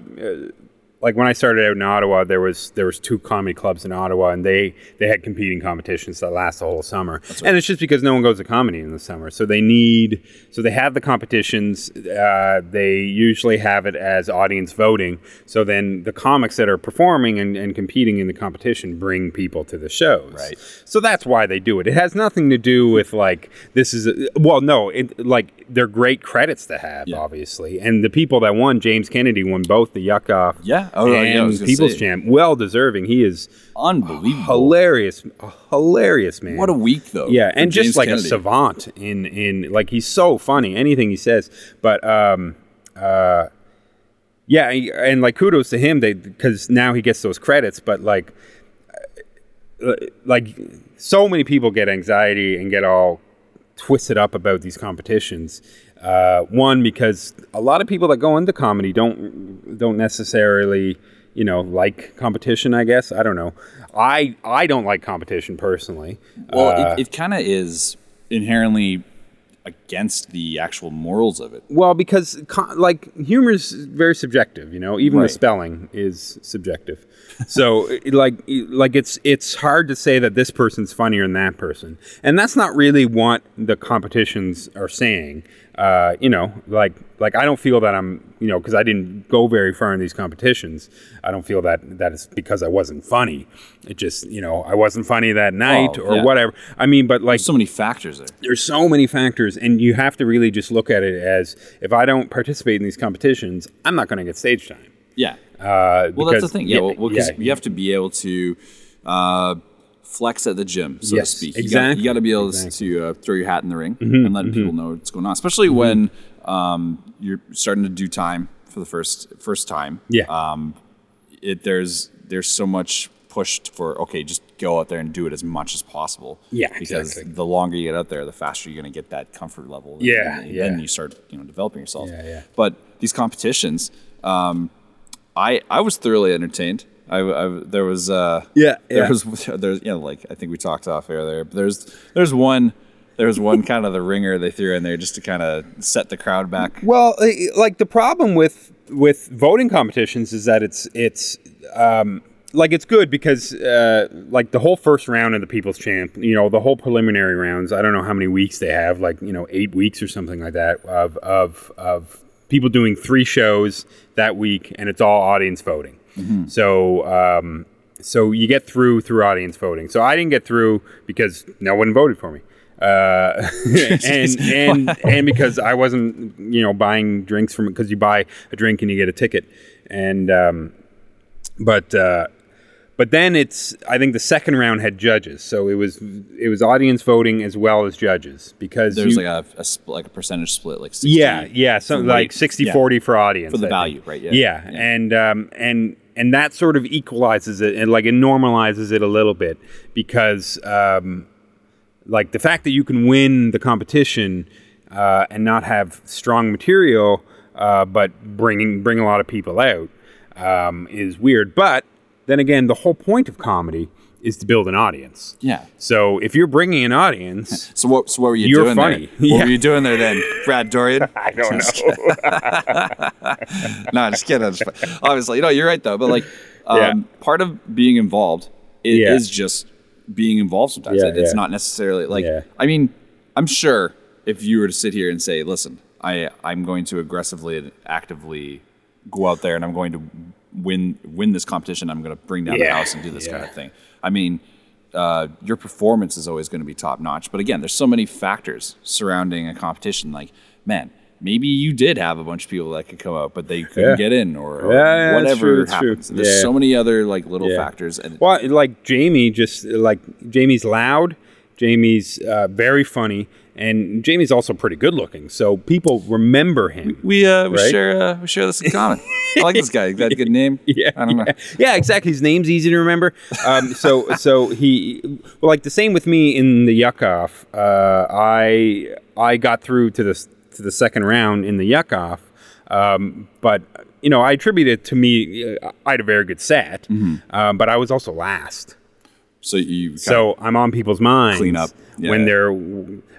like when I started out in Ottawa, there was there was two comedy clubs in Ottawa, and they they had competing competitions that last the whole summer. And it's just because no one goes to comedy in the summer, so they need so they have the competitions. Uh, they usually have it as audience voting. So then the comics that are performing and, and competing in the competition bring people to the shows. Right. So that's why they do it. It has nothing to do with like this is a, well, no, it, like they're great credits to have, Yeah. obviously. And the people that won, James Kennedy won both the Yuck Off, Yeah. Oh, yeah, and I was People's say. Champ. Well deserving. He is Unbelievable. hilarious, hilarious man. What a week though. yeah, and just James like Kennedy. a savant in in like he's so funny. Anything he says, but um uh. Yeah, and like kudos to him, they because now he gets those credits. But like, like so many people get anxiety and get all twisted up about these competitions. Uh, one because a lot of people that go into comedy don't don't necessarily you know like competition. I guess I don't know. I I don't like competition personally. Well, Uh, it, it kind of is inherently against the actual morals of it. Well, because like humor is very subjective, you know. Even Right. the spelling is subjective. So, like, like it's it's hard to say that this person's funnier than that person, and that's not really what the competitions are saying. Uh, you know, like like I don't feel that I'm you know because I didn't go very far in these competitions. I don't feel that that is because I wasn't funny. It just you know I wasn't funny that night Oh, or yeah. whatever. I mean, but like So many factors there. there's so many factors and you have to really just look at it as if i don't participate in these competitions i'm not going to get stage time Yeah. uh, Well, that's the thing. Yeah. well, because yeah, you have to be able to uh, flex at the gym, so Yes, to speak. exactly, You got to be able exactly. Mm-hmm, to uh, throw your hat in the ring and let people know what's going on, especially when um, you're starting to do time for the first first time. yeah Um, it there's there's so much pushed for okay, just go out there and do it as much as possible. Yeah, because exactly. the longer you get out there, the faster you're going to get that comfort level. Yeah, and, yeah. Then you start you know developing yourself. Yeah, yeah. But these competitions, um, I I was thoroughly entertained. I, I there was uh Yeah, there yeah. was there's you know like I think we talked off air there. But there's there's one there was one kind of the ringer they threw in there just to kind of set the crowd back. well eh, like the problem with with voting competitions is that it's it's um like it's good because uh, like the whole first round of the people's champ you know the whole preliminary rounds i don't know how many weeks they have like you know eight weeks or something like that of of of people doing three shows that week and it's all audience voting so um, so you get through through audience voting so i didn't get through because no one voted for me uh, and and and because I wasn't, you know, buying drinks from because you buy a drink and you get a ticket, and um, but uh, but then it's I think the second round had judges, so it was it was audience voting as well as judges because There's you- like a, a spl- like a percentage split, like 60 yeah yeah something like 60 Yeah. 40 for audience For the I think. value, right, yeah. yeah, Yeah. and um, and and that sort of equalizes it and like it normalizes it a little bit because um, like the fact that you can win the competition uh, and not have strong material uh, but bringing bring a lot of people out um, is weird. But then again the whole point of comedy is to build an audience Yeah. so if you're bringing an audience So what? So what were you You're doing funny. there? What Yeah. were you doing there then, Brad Doiron? I don't know no, just kidding. I'm just- obviously, you know, you're right though. But like, um, Yeah. part of being involved it Yeah. is just being involved. Sometimes It- it's not necessarily like. I mean, I'm sure if you were to sit here and say, "Listen, I I'm going to aggressively and actively go out there and I'm going to win win this competition. I'm going to bring down the house and do this kind of thing." I mean. Uh, your performance is always going to be top notch, but again, there's so many factors surrounding a competition. Like, man, maybe you did have a bunch of people that could come out, but they couldn't Yeah. get in, or, or Yeah, whatever true, happens. There's Yeah. so many other like little factors, and Well, like Jamie, just like Jamie's loud, Jamie's uh, very funny, and Jamie's also pretty good looking. So people remember him. we uh, we Right? share uh, we share this in common. I like this guy. Got a good name. Yeah, I don't yeah. know. Yeah, exactly. His name's easy to remember. Um, so, so he, well, like the same with me in the yuck off. Uh, I I got through to the to the second round in the yuck off, um, but you know, I attribute it to me. uh, I had a very good set, Mm-hmm. um, but I was also last. So you So I'm on people's minds. Clean up. Yeah, when they're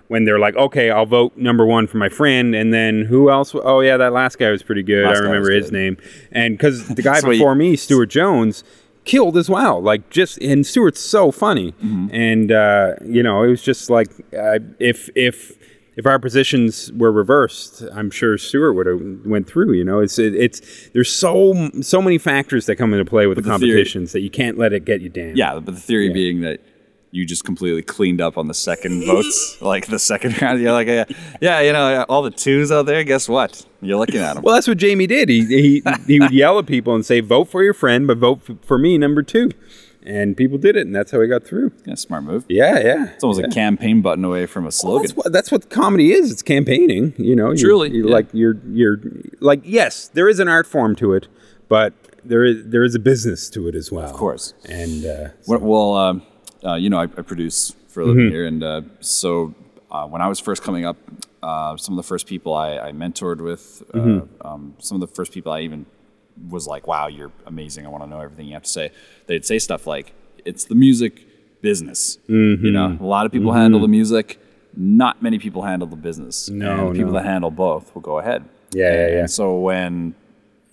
when they're like, okay, I'll vote number one for my friend, and then who else? Oh yeah, that last guy was pretty good. Last I remember his good. name, and because the guy before me, Stuart Jones, killed as well. Like just and Stuart's so funny, Mm-hmm. and uh, you know it was just like uh, if if. If our positions were reversed, I'm sure Stewart would have went through. You know, it's it, it's there's so so many factors that come into play with the, the theory- competitions that you can't let it get you down. yeah, but the theory being that you just completely cleaned up on the second votes, like the second round. You're like, yeah, yeah, you know, all the twos out there. Guess what? You're looking at them. Well, that's what Jamie did. He he he would yell at people and say, "Vote for your friend, but vote for me, number two. And people did it, and that's how he got through. yeah, smart move. Yeah, yeah. It's almost a campaign button away from a slogan. That's what that's what comedy is. It's campaigning. You know, Truly, you, yeah. like you're you're like yes, there is an art form to it, but there is there is a business to it as well. Of course. And uh, Well, well um, uh, you know, I, I produce for a Mm-hmm. living here, and uh, so uh, when I was first coming up, uh, some of the first people I, I mentored with, uh, Mm-hmm. um, some of the first people I even was like, "Wow, you're amazing! I want to know everything you have to say." They'd say stuff like, "It's the music business." Mm-hmm. You know, a lot of people handle the music. Not many people handle the business. No, and the people no. that handle both will go ahead. Yeah, yeah, And yeah. So when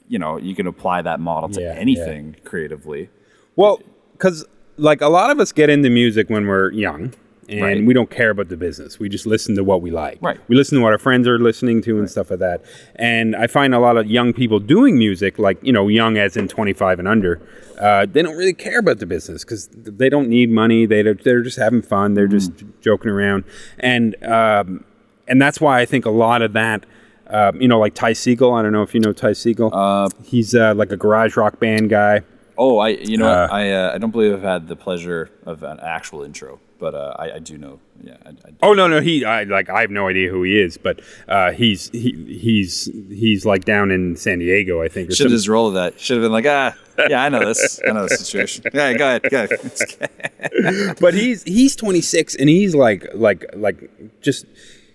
you know you can apply that model to Yeah, yeah. anything creatively. Well, because like a lot of us get into music when we're young, and Right. we don't care about the business. We just listen to what we like. Right. We listen to what our friends are listening to and stuff like that. And I find a lot of young people doing music, like you know, young as in twenty five and under, uh, they don't really care about the business because they don't need money. They they're just having fun. They're just joking around, and um, and that's why I think a lot of that. Uh, you know, like Ty Segall. I don't know if you know Ty Segall. Uh, He's uh, like a garage rock band guy. Oh, I you know Uh? I uh, I don't believe I've had the pleasure of an actual intro, but uh, I, I do know. Yeah. I, I, Oh no, no, he I like I have no idea who he is, but uh, he's he, he's he's like down in San Diego, I think. Should have just rolled that. Should have been like, ah, yeah, I know this. I know the situation. Yeah, go ahead, go ahead. but he's he's 26 and he's like like like just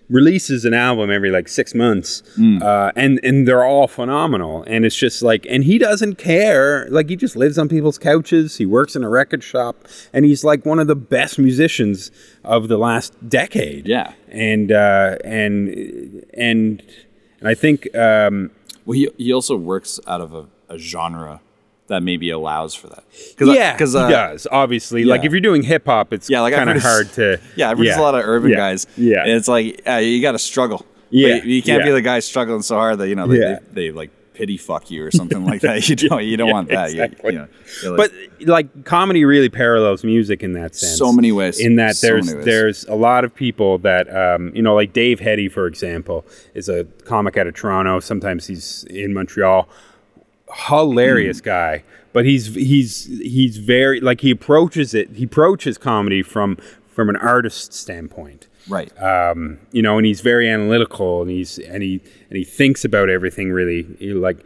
releases an album every like six months uh, and and they're all phenomenal. And it's just like and he doesn't care. Like he just lives on people's couches. He works in a record shop and he's like one of the best musicians of the last decade. Yeah. and uh, and and and I think um, Well, he he also works out of a, a genre that maybe allows for that. Cause yeah, because he does. Obviously, like if you're doing hip hop, it's Yeah, like kind of hard to. Yeah, I produce a lot of urban yeah, guys. Yeah, and it's like yeah, you got to struggle. Yeah, you, you can't be the guy struggling so hard that you know they, Yeah. they, they like pity fuck you or something like that. You don't you don't Yeah, want that. You- exactly. You, you're like- but like comedy really parallels music in that sense. So many ways. In that So there's many there's a lot of people that um, you know, like Dave Hetty, for example, is a comic out of Toronto. Sometimes he's in Montreal. Hilarious Hmm. guy, but he's he's he's very like he approaches it. He approaches comedy from from an artist standpoint. right. um, you know, and he's very analytical, and he's and he and he thinks about everything really know, like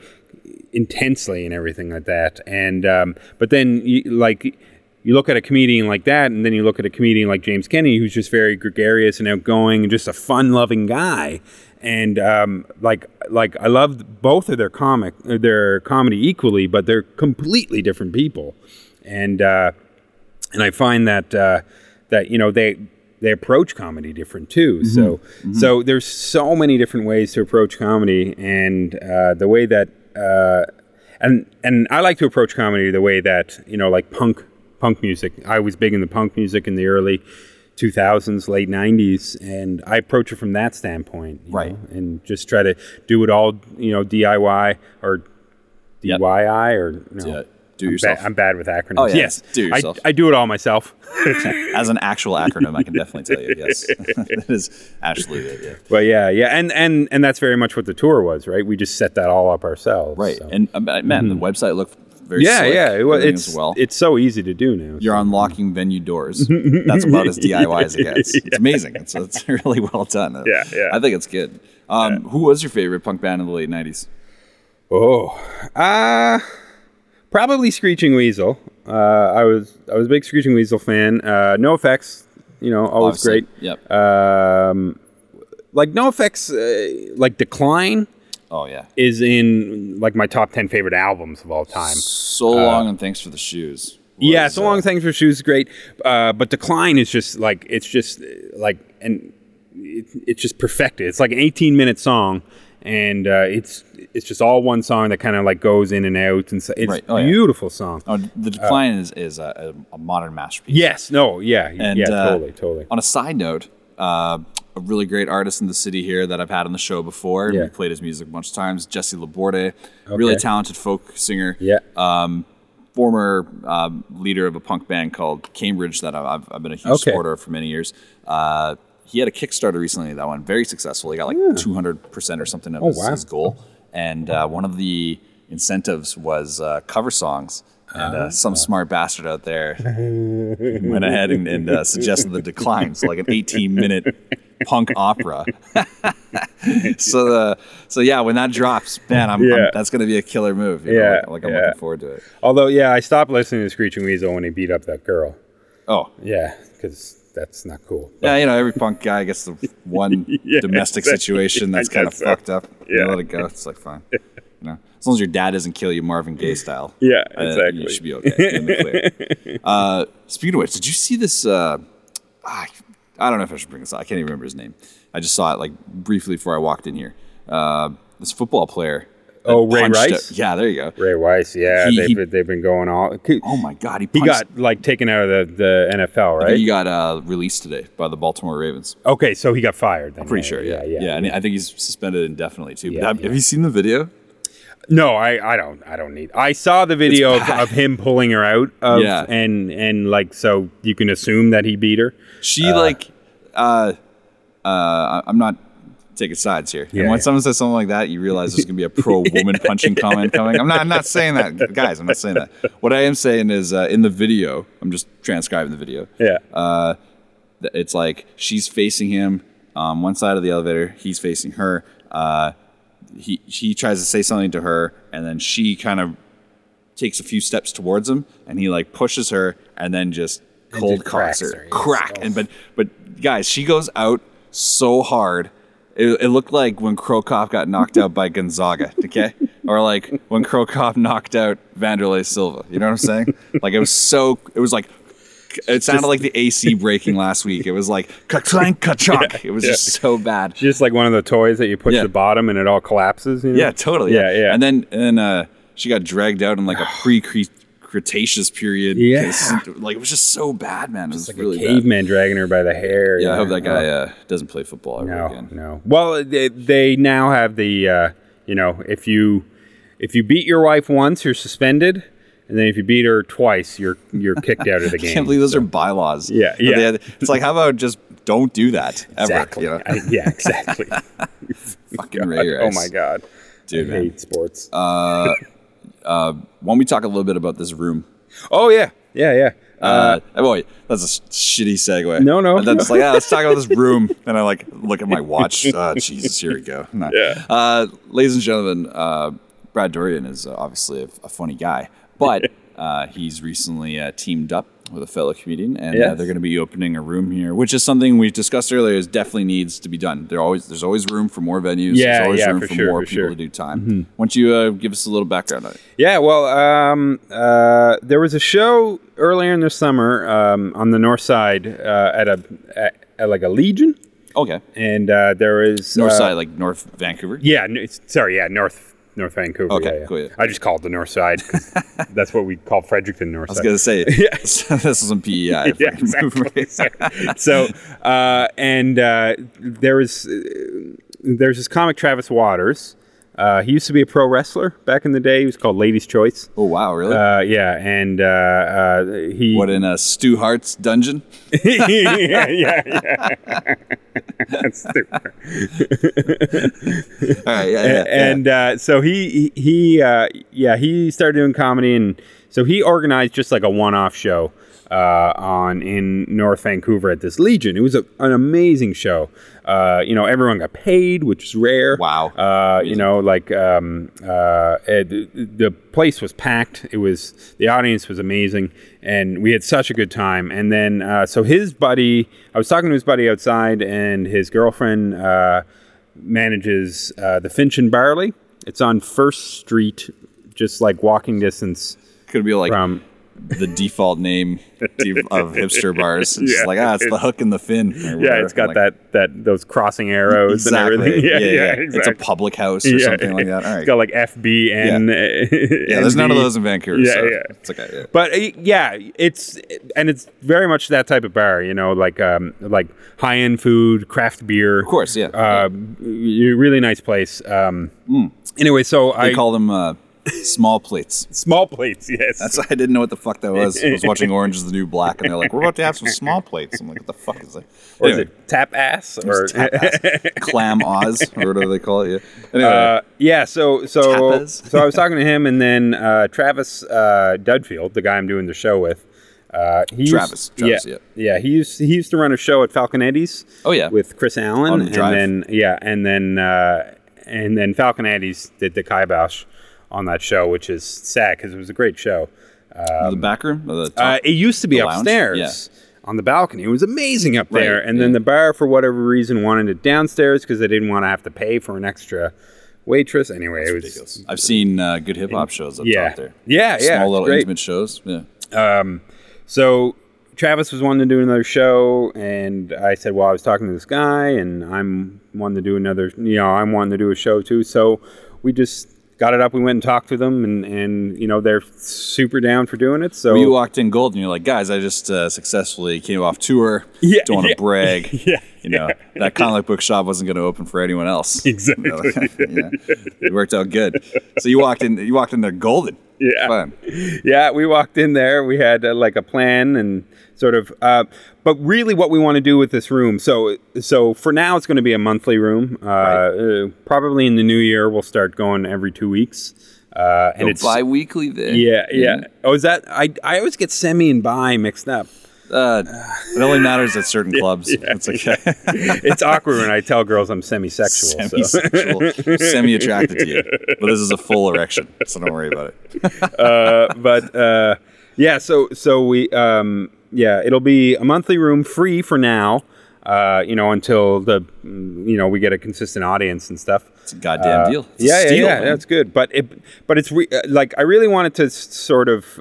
intensely and everything like that. And um, but then you, like you look at a comedian like that, and then you look at a comedian like James Kennedy, who's just very gregarious and outgoing and just a fun-loving guy. And um, like like I loved both of their comic their comedy equally, but they're completely different people. And uh, and I find that uh, that you know they they approach comedy different too. So so there's so many different ways to approach comedy, and uh, the way that uh, and and I like to approach comedy the way that you know like punk punk music. I was big in the punk music in the early. 2000s, late 90s, and I approach it from that standpoint, you Right. know, and just try to do it all, you know, DIY or. DIY or no. Yeah, do I'm yourself. Bad, I'm bad with acronyms. Oh, yeah, yes, do it I- I, do it all myself. As an actual acronym, I can definitely tell you, yes, that is actually it. Yeah. but yeah, yeah, and and and that's very much what the tour was, right? We just set that all up ourselves. Right, so. and uh, man, the website looked very yeah, slick, yeah, it, it's well. it's so easy to do now. You're unlocking venue doors. That's about as DIY as it gets. It's amazing. It's, it's really well done. Yeah, yeah. I think it's good. Um, Who was your favorite punk band in the late '90s? Oh, uh probably Screeching Weasel. Uh, I was I was a big Screeching Weasel fan. Uh, NOFX, you know, always Obviously. great. Yep. Um, like NOFX, uh, like Decline Oh yeah. is in like my top ten favorite albums of all time. So long and thanks for the shoes. Yeah, so long. uh, Thanks for shoes, is great. Uh, but Decline is just like it's just uh, like and it, it's just perfected. It's like an 18 minute song, and uh, it's it's just all one song that kind of like goes in and out, and so it's Right. Oh, yeah. beautiful song. Oh, the decline is is a, a, modern masterpiece. Yes, no, yeah, And, yeah, uh, totally, totally. On a side note, uh, a really great artist in the city here that I've had on the show before. Yeah. We played his music a bunch of times. Jesse Laborde, really talented folk singer. Yeah. Um, former um, leader of a punk band called Cambridge that I've, I've been a huge Okay. supporter of for many years. Uh, he had a Kickstarter recently that went very successful. He got like 200% or something of his, wow. his goal. And uh, one of the incentives was uh, cover songs. And uh, some smart bastard out there went ahead and, and uh, suggested the decline, so like an 18 minute punk opera. so the so yeah, when that drops, man, I'm, I'm- that's gonna be a killer move. you know, Yeah, like, like I'm yeah. looking forward to it. Although, yeah, I stopped listening to Screeching Weasel when he beat up that girl. Oh Yeah, because that's not cool. yeah, you know every punk guy gets the one Yeah, domestic exactly. situation that's kind of so. fucked up. You Yeah. let it go. It's like fine. You know, as long as your dad doesn't kill you Marvin Gaye style. Yeah, uh, exactly. you should be okay. In the clear. uh, speaking of which, did you see this? Uh, I, I don't know if I should bring this up. I can't even remember his name. I just saw it like briefly before I walked in here. Uh, this football player. Oh, Ray punched Rice? a- yeah, there you go. Ray Rice, yeah, He- they've, he- they've been going all. Oh my God, he He got like taken out of the, the NFL, right? He got uh, released today by the Baltimore Ravens. okay, so he got fired. Then, Pretty sure, yeah, yeah, and I think he's suspended indefinitely too. But Yeah, have, yeah. have you seen the video? No, I, I don't I don't need. I saw the video of, of him pulling her out of Yeah. and and like so you can assume that he beat her. She like, uh, uh, I'm not taking sides here. Yeah, and when yeah. someone says something like that, you realize there's gonna be a pro woman punching comment coming. I'm not. I'm not saying that, guys. I'm not saying that. What I am saying is, uh, in the video, I'm just transcribing the video. Yeah. Uh, it's like she's facing him on one side of the elevator. He's facing her. Uh, he he tries to say something to her, and then she kind of takes a few steps towards him, and he like pushes her, and then just cold just cocks cracks her, her, crack. And but but guys, she goes out so hard. It, it looked like when Cro Cop got knocked out by Gonzaga, okay, or like when Cro Cop knocked out Wanderlei Silva. You know what I'm saying? Like it was so. It was like. It sounded like the AC breaking last week. It was like ka-clank, ka-chunk. It was yeah. just so bad. Just like one of the toys that you push Yeah. the bottom and it all collapses. You know? Yeah, totally. Yeah, yeah. And then and then uh, she got dragged out in like a pre-Cretaceous period. Yeah. Like it was just so bad, man. It was like really a bad. caveman dragging her by the hair. Yeah, I hope that guy uh, doesn't play football ever No, again. no. Well, they, they now have the uh, you know if you if you beat your wife once, you're suspended, and then if you beat her twice, you're you're kicked out of the I game. can't believe those are bylaws. Yeah, yeah. had- it's like how about just don't do that ever? exactly. You know? I- yeah, exactly. Fucking Ray oh my god, Dude, I man. hate sports. Why don't we talk a little bit about this room? oh yeah, yeah, yeah. Uh, oh, boy, that's a shitty segue. No, no. And then it's like, yeah, let's talk about this room. And I like look at my watch. Uh, Jesus, here we go. No. Yeah. Uh, ladies and gentlemen, uh, Brad Doiron is uh, obviously a, a funny guy, but uh, he's recently uh, teamed up with a fellow comedian, and uh, they're going to be opening a room here, which is something we discussed earlier. Is definitely needs to be done. There always there's always room for more venues. Yeah, there's always yeah, room for for, sure, more for people sure. to do time. Why don't you uh, give us a little background on it? Yeah, well, um, uh, there was a show earlier in the summer um, on the north side uh, at a at, at like a Legion, Okay, and uh, there was north uh, side, like North Vancouver. Yeah, n- sorry, yeah, North North Vancouver. Okay, yeah, yeah. cool, yeah. I just called the North Side. that's what we call Fredericton North I was gonna say, yes, this is on PEI. yeah, exactly. so, uh, and uh, there was uh, there's this comic Travis Waters. Uh, he used to be a pro wrestler back in the day. He was called Ladies' Choice. Oh wow, really? Uh, yeah, and uh, uh, he what in a Stu Hart's dungeon? yeah, yeah, yeah. That's stupid. All right, yeah, yeah, and uh, so he he he, uh, yeah he started doing comedy and so he organized just like a one-off show uh, on in North Vancouver at this Legion. It was a, an amazing show. Uh, you know, everyone got paid, which is rare. Wow. Uh, you know, like um, uh, eh, the, the place was packed. It was the audience was amazing, and we had such a good time. And then uh, so his buddy, I was talking to his buddy outside, and his girlfriend. Uh, manages uh, the Finch and Barley. It's on First Street, just like walking distance Could be like from. The default name of hipster bars. It's Yeah. just like ah, it's the hook and the fin. Yeah, it's got Like, that that those crossing arrows exactly. and everything. Yeah, yeah, exactly. It's a public house or something like that. All It's right. got like FB and yeah, there's none of those in Vancouver. Yeah, so yeah. It's okay. Yeah. But uh, yeah, it's and it's very much that type of bar, you know, like um, like high end food, craft beer. Of course, yeah. Uh, really nice place. Um, Anyway, so they I call them uh, small plates. small plates. Yes, That's I didn't know what the fuck that was. I was watching Orange is the New Black, and they're like, "We're about to have some small plates." I'm like, "What the fuck is that?" Or is it tap ass or tap ass. clam Oz or whatever they call it. Yeah. Anyway, Uh, yeah, so so so I was talking to him, and then uh, Travis uh, Duffield, the guy I'm doing the show with. Uh, he used- Travis, Travis, yeah, yeah. He used he used to run a show at Falconetti's. Oh, yeah. with Chris Allen, and then yeah, and then uh, and then Falconetti's did the Kaibosh on that show, which is sad because it was a great show. the back room. The? Uh, it used to be upstairs on the balcony. It was amazing up there. Right, and then yeah. the bar, for whatever reason, wanted it downstairs because they didn't want to have to pay for an extra waitress. Anyway, it was Ridiculous. I've seen uh, good hip hop shows up Yeah. top there. Yeah, yeah, Small little great. intimate shows. Yeah. Um, So Travis was wanting to do another show, and I said, "Well, I was talking to this guy, and I'm wanting to do another. You know, I'm wanting to do a show too." So we just got it up. We went and talked to them, and and you know they're super down for doing it. So you walked in gold and you're like, guys, I just uh, successfully came off tour. Yeah, Don't want to yeah. brag. Yeah, You know, that comic book shop wasn't going to open for anyone else. Exactly. You know, yeah. It worked out good. So you walked in, you walked in there golden. Yeah. Fun. yeah, we walked in there. We had uh, like a plan and sort of, uh, but really, what we want to do with this room. So, so for now, it's going to be a monthly room. Uh, uh, probably in the new year, we'll start going every two weeks. Uh, and And it's bi-weekly there. yeah, yeah. Oh, is that? I I always get semi and bi mixed up. Uh, it only matters at certain clubs. It's okay. It's awkward when I tell girls I'm semi-sexual. Semi-sexual, semi-attracted to you, but this is a full erection, so don't worry about it. but uh, yeah, so so we um, yeah, it'll be a monthly room free for now. Uh, you know, until the you know we get a consistent audience and stuff. It's a goddamn deal. It's yeah, steal, yeah, yeah, that's good. But it, but it's re- uh, like I really wanted to sort of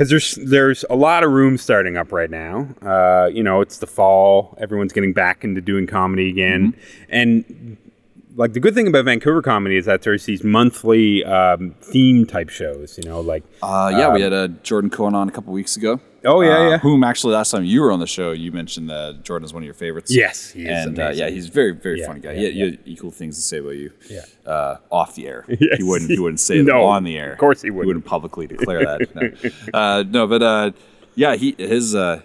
because there's there's a lot of rooms starting up right now. Uh, you know, it's the fall. Everyone's getting back into doing comedy again, Mm-hmm. and like the good thing about Vancouver comedy is that there's these monthly um, theme type shows. You know, like Uh, yeah, we had a Jordan Cohen on a couple weeks ago. Oh, yeah, Uh, yeah. Whom actually last time you were on the show, you mentioned that Jordan is one of your favorites. Yes, he is and uh, yeah, he's a very very Yeah, funny guy. yeah, he, had, he had equal things to say about you. Yeah. Uh, off the air, Yes. he wouldn't. He wouldn't say No, on the air. of course he wouldn't. He wouldn't publicly declare that. No, uh, no but uh, yeah, he his uh,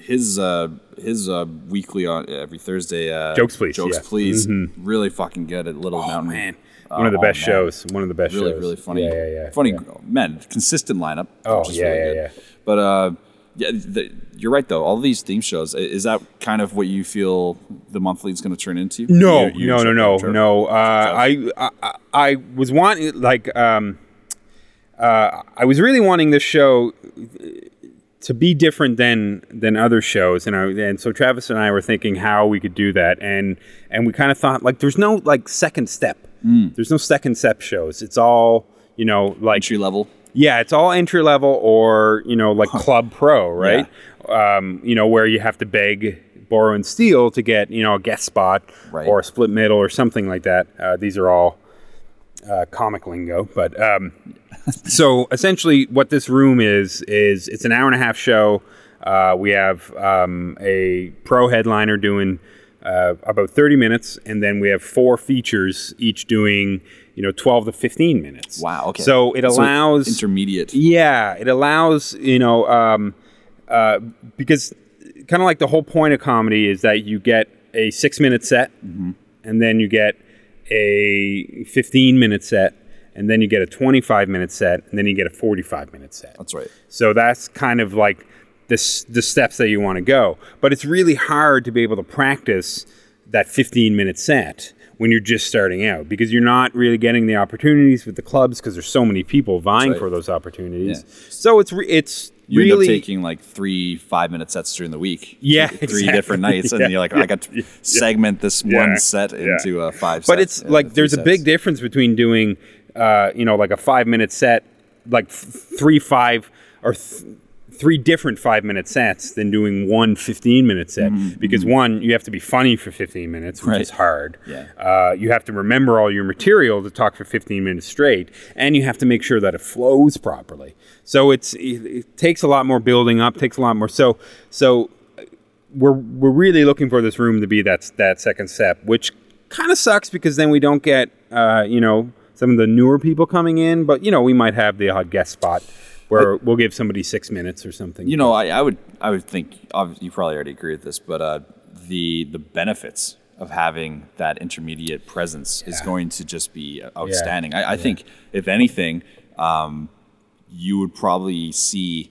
his uh, his uh, weekly on every Thursday. Uh, Jokes Please, Jokes yeah. Mm-hmm. please. Really fucking good at Little Mountain. man, one of the oh, best man. shows. One of the best really shows. really funny Yeah, yeah, yeah. funny yeah. man consistent lineup Oh, which is yeah, really yeah, good. yeah. but uh yeah the, you're right though all these theme shows is that kind of what you feel the monthly is going to turn into No, You- you no, no, no, no. Uh, I, I, I- I was wanting like um, uh, I was really wanting this show to be different than than other shows, and I, and so Travis and I were thinking how we could do that, and and we kind of thought like there's no like second step. Mm. There's no second step shows. It's all you know like entry level yeah, it's all entry level or you know like club pro, right? Um, you know where you have to beg, borrow, and steal to get you know a guest spot Right. or a split middle or something like that. Uh, these are all uh, comic lingo, but um, so essentially, what this room is is it's an hour and a half show. Uh, we have um, a pro headliner doing uh, about 30 minutes, and then we have four features, each doing you know 12 to 15 minutes. wow okay So it allows intermediate yeah, it allows you know um, uh, because kind of like the whole point of comedy is that you get a six minute set, and then you get a fifteen minute set, and then you get a twenty five minute set, and then you get a forty five minute set. that's right So that's kind of like the, the steps that you want to go. But it's really hard to be able to practice that 15 minute set when you're just starting out because you're not really getting the opportunities with the clubs because there's so many people vying right. for those opportunities. Yeah. So it's re- it's you end really up taking like three five minute sets during the week. Yeah, three exactly. different nights, and Yeah, you're like, yeah, I got to yeah, segment this one set into a five. but sets, it's uh, like there's a big difference between doing uh, you know like a five minute set like f- three five or th- three different five minute sets than doing one 15 minute set because one you have to be funny for 15 minutes which Mm-hmm. Right. is hard Yeah. uh, you have to remember all your material to talk for 15 minutes straight and you have to make sure that it flows properly so it's it, it takes a lot more building up takes a lot more so so we're we're really looking for this room to be that that second step, which kind of sucks because then we don't get uh, you know some of the newer people coming in, but you know we might have the odd guest spot where we'll give somebody six minutes or something. You know, I, I would I would think obviously you probably already agree with this, but uh, the the benefits of having that intermediate presence is going to just be outstanding. I, I think if anything, um, you would probably see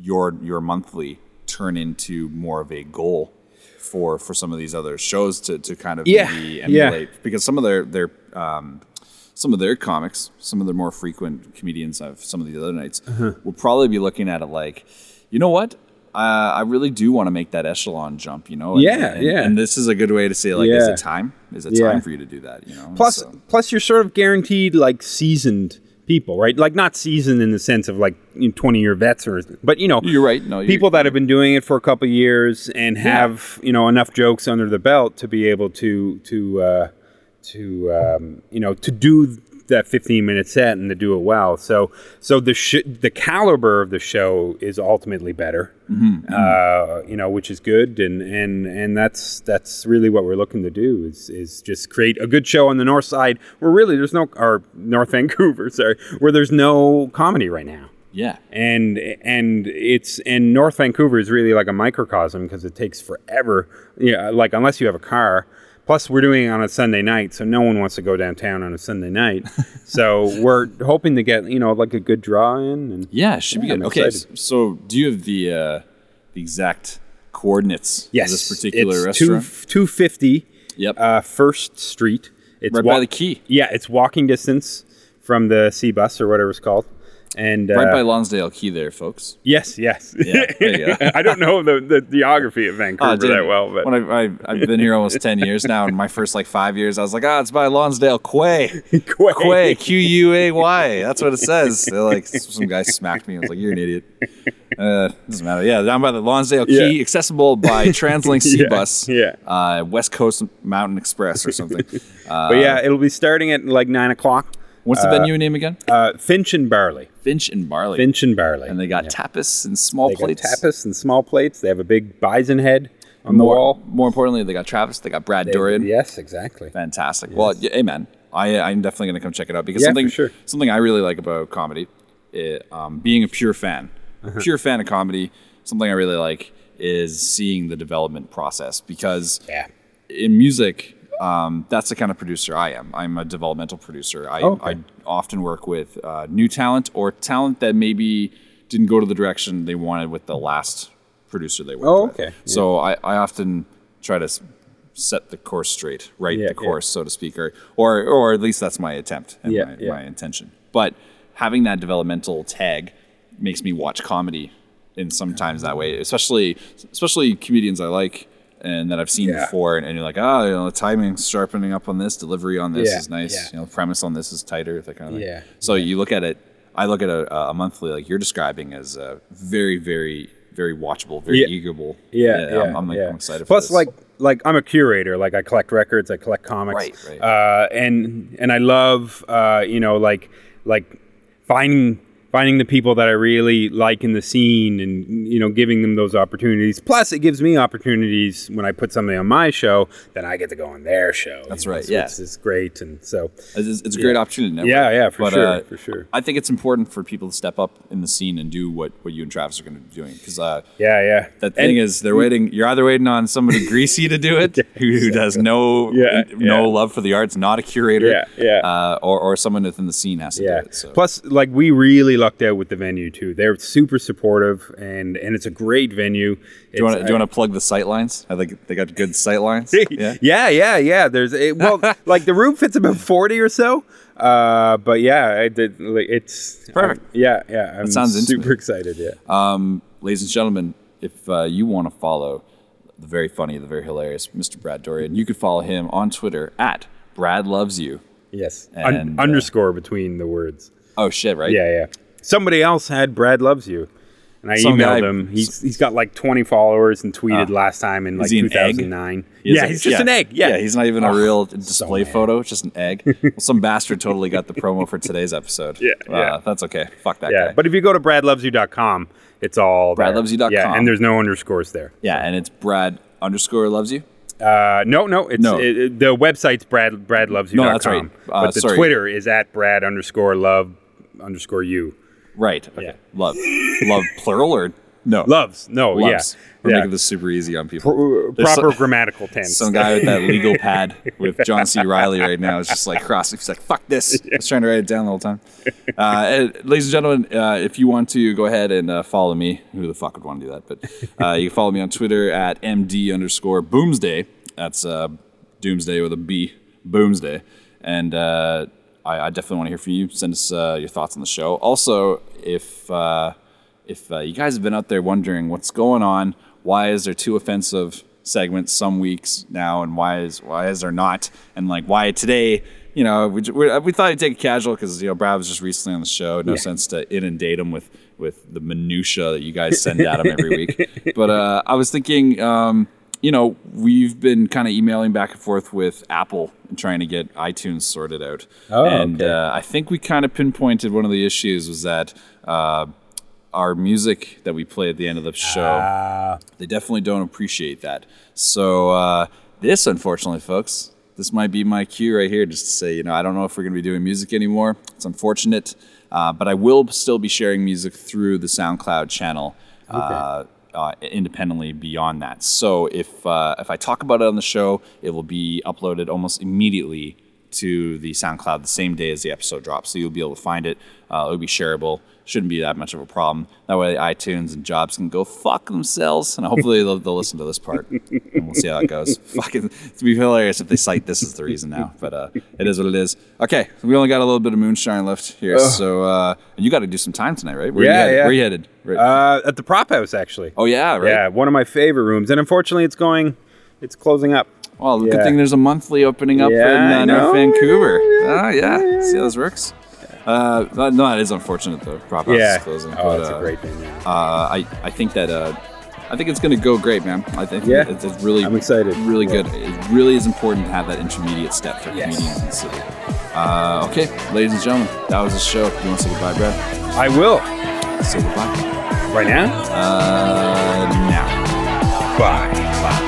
your your monthly turn into more of a goal for for some of these other shows to, to kind of Yeah, maybe yeah. because some of their their um, some of their comics, some of their more frequent comedians of some of the other nights Uh-huh. will probably be looking at it like, you know what? Uh, I really do want to make that echelon jump, you know? And- Yeah, and, yeah. And this is a good way to say, like, is Yeah. it time? Is it Yeah. time for you to do that? You know? plus So- plus you're sort of guaranteed like seasoned people, right? Like not seasoned in the sense of like you know, 20 year vets or but you know You're right. No, you're- people that have been doing it for a couple of years and have you know enough jokes under the belt to be able to to uh, to um, you know to do that 15 minute set and to do it well. So so the sh- the caliber of the show is ultimately better, uh, you know, which is good, and and and that's that's really what we're looking to do is is just create a good show on the north side where really there's no or North Vancouver, sorry, where there's no comedy right now yeah. and and it's and North Vancouver is really like a microcosm because it takes forever. Yeah, like unless you have a car. Plus, we're doing it on a Sunday night, so no one wants to go downtown on a Sunday night. so we're hoping to get you know like a good draw in. And Yeah, it should be good. I'm Okay, excited. so do you have the uh, the exact coordinates yes, of this particular it's restaurant? two fifty. Yep. Uh, First Street. It's right by the key. Yeah, it's walking distance from the SeaBus or whatever it's called. And Right uh, by Lonsdale Quay there, folks. yes, yes. Yeah, there you go. I don't know the, the geography of Vancouver Oh, dude, that well, but when I, I, I've been here almost 10 years now, and my first like five years, I was like, ah, it's by Lonsdale Quay. Quay. Quay, Q U A Y. That's what it says. They're like, some guy smacked me. I was like, you're an idiot. Uh, doesn't matter. Yeah, down by the Lonsdale Quay, Yeah. accessible by TransLink Sea Yeah, Bus, yeah. uh, West Coast Mountain Express or something. Uh, But yeah, it'll be starting at like nine o'clock. What's the venue name again? Uh, Finch and Barley. Finch and Barley. Finch and Barley. and they got tapas and small they got plates. tapas and small plates. They have a big bison head on the More, wall. more importantly, they got Travis. They got Brad Doiron. Yes, exactly. Fantastic. Well, yeah, man, I I'm definitely gonna come check it out because Yeah, something sure. something I really like about comedy, it, um, being a pure fan, Uh-huh. pure fan of comedy. Something I really like is seeing the development process because Yeah. in music, um, that's the kind of producer I am. I'm a developmental producer. I, Oh, okay. I often work with uh, new talent or talent that maybe didn't go to the direction they wanted with the last producer they worked Oh, with. okay. So I, I often try to set the course straight, right Yeah, the yeah. course, so to speak, or, or or at least that's my attempt and Yeah, my, yeah. my intention. But having that developmental tag makes me watch comedy in sometimes that way, especially especially comedians I like and that I've seen Yeah. before, and, and you're like, oh, you know, the timing sharpening up on this, delivery on this Yeah, is nice, yeah. you know, premise on this is tighter, that kind of thing. Yeah, So you look at it, I look at a, a monthly like you're describing as uh, very, very, very watchable, very eagerable. Yeah, yeah, I'm, I'm, like. I'm excited. Plus, like, like I'm a curator. Like, I collect records, I collect comics, Right, right. Uh, and and I love, uh, you know, like like finding finding the people that I really like in the scene, and you know, giving them those opportunities. Plus, it gives me opportunities when I put somebody on my show, then I get to go on their show. That's you know, right, so yeah. it's, it's great, and so It's, it's a great opportunity. Never. Yeah, yeah, for But, sure, uh, for sure. I think it's important for people to step up in the scene and do what, what you and Travis are going to be doing because uh, yeah, yeah. the And- thing is they're waiting. You're either waiting on somebody greasy to do it, who, who does no Yeah, no yeah. love for the arts, not a curator, Yeah, yeah. uh, or or someone within the scene has to Yeah. do it. So Plus, like we really lucked out with the venue too. They're super supportive, and and it's a great venue. Do you want to do you want to plug the sight lines? I think they got good sight lines. yeah, yeah, yeah, yeah. There's a, well, like the room fits about forty or so. Uh, but yeah, I did, like, it's Perfect. um, yeah, yeah. I'm sounds super intimate. excited. Yeah. Um, ladies and gentlemen, if uh, you want to follow the very funny, the very hilarious Mr. Brad Doiron, you could follow him on Twitter at Brad Loves You. yes. Un- and, uh, underscore between the words. Oh shit! Right? Yeah, yeah. Somebody else had Brad loves you, and I Some emailed guy- him. He's he's got like 20 followers and tweeted Ah. last time in like he an egg? 2009. He is Yeah, a- he's just an egg. Yeah, he's not even a Oh, real display mad. photo. It's just an egg. well, some bastard totally got the promo for today's episode. Yeah, Uh, yeah. That's okay. Fuck that yeah. guy. But if you go to bradlovesyou.com, it's all there. Bradlovesyou.com. Yeah, and there's no underscores there. yeah, and it's Brad underscore loves you. Uh, no, no, it's No. It, it- the website's brad bradlovesyou.com. No, that's right. Uh, but the sorry. Twitter is at brad underscore love underscore you. Right. Okay. Yeah. Love. Love plural or no? Loves. No, Loves. yeah. We're yeah. making this super easy on people. Pro- proper some- grammatical tense. Some guy with that legal pad with John C. Reilly right now is just like crossing. He's like, "Fuck this!" I was trying to write it down the whole time. Uh, ladies and gentlemen, uh, if you want to go ahead and uh, follow me, who the fuck would want to do that? But uh, you can follow me on Twitter at md underscore boomsday. That's uh, doomsday with a B, boomsday. And uh, I, I definitely want to hear from you. Send us uh, your thoughts on the show. Also, if uh, if uh, you guys have been out there wondering what's going on, why is there two offensive segments some weeks now, and why is why is there not, and like why today? You know, we, we, we thought I'd take it casual because you know Brad was just recently on the show. No sense to inundate him with with the minutia that you guys send at him every week. But uh, I was thinking, um, you know, we've been kind of emailing back and forth with Apple and trying to get iTunes sorted out. Oh, and okay. uh, I think we kind of pinpointed one of the issues was that uh, our music that we play at the end of the show, Ah. they definitely don't appreciate that. So uh, this, unfortunately, folks, this might be my cue right here, just to say, you know, I don't know if we're going to be doing music anymore. It's unfortunate, uh, but I will still be sharing music through the SoundCloud channel. Uh, uh, independently beyond that. So if uh, if I talk about it on the show, it will be uploaded almost immediately to the SoundCloud the same day as the episode drops. So you'll be able to find it. Uh, it'll be shareable. Shouldn't be that much of a problem. That way, iTunes and Jobs can go fuck themselves, and hopefully they'll, they'll listen to this part, and we'll see how it goes. Fucking, to be hilarious if they cite this as the reason now, but uh, it is what it is. Okay, we only got a little bit of moonshine left here, so uh, and you got to do some time tonight, right? Where Yeah, you headed? yeah. Where you headed? Right. Uh, at the prop house, actually. oh yeah, right. Yeah, one of my favorite rooms, and unfortunately, it's going, it's closing up. Well, good thing there's a monthly opening up Yeah, in uh. North Vancouver. Ah, yeah. See how this works? Uh, no, no, that is unfortunate though. Prop house Yeah. is closing. Oh, but, it's uh, a great venue. Uh, I I think that uh, I think it's gonna go great, man. I think Yeah. it's, it's really I'm excited. really Yeah. good. It really is important to have that intermediate step for Yes. comedians in the city. Uh, okay, ladies and gentlemen, that was the show. You want to say goodbye, Brad? I will. Say goodbye. Right now? Uh, now. Bye. Bye.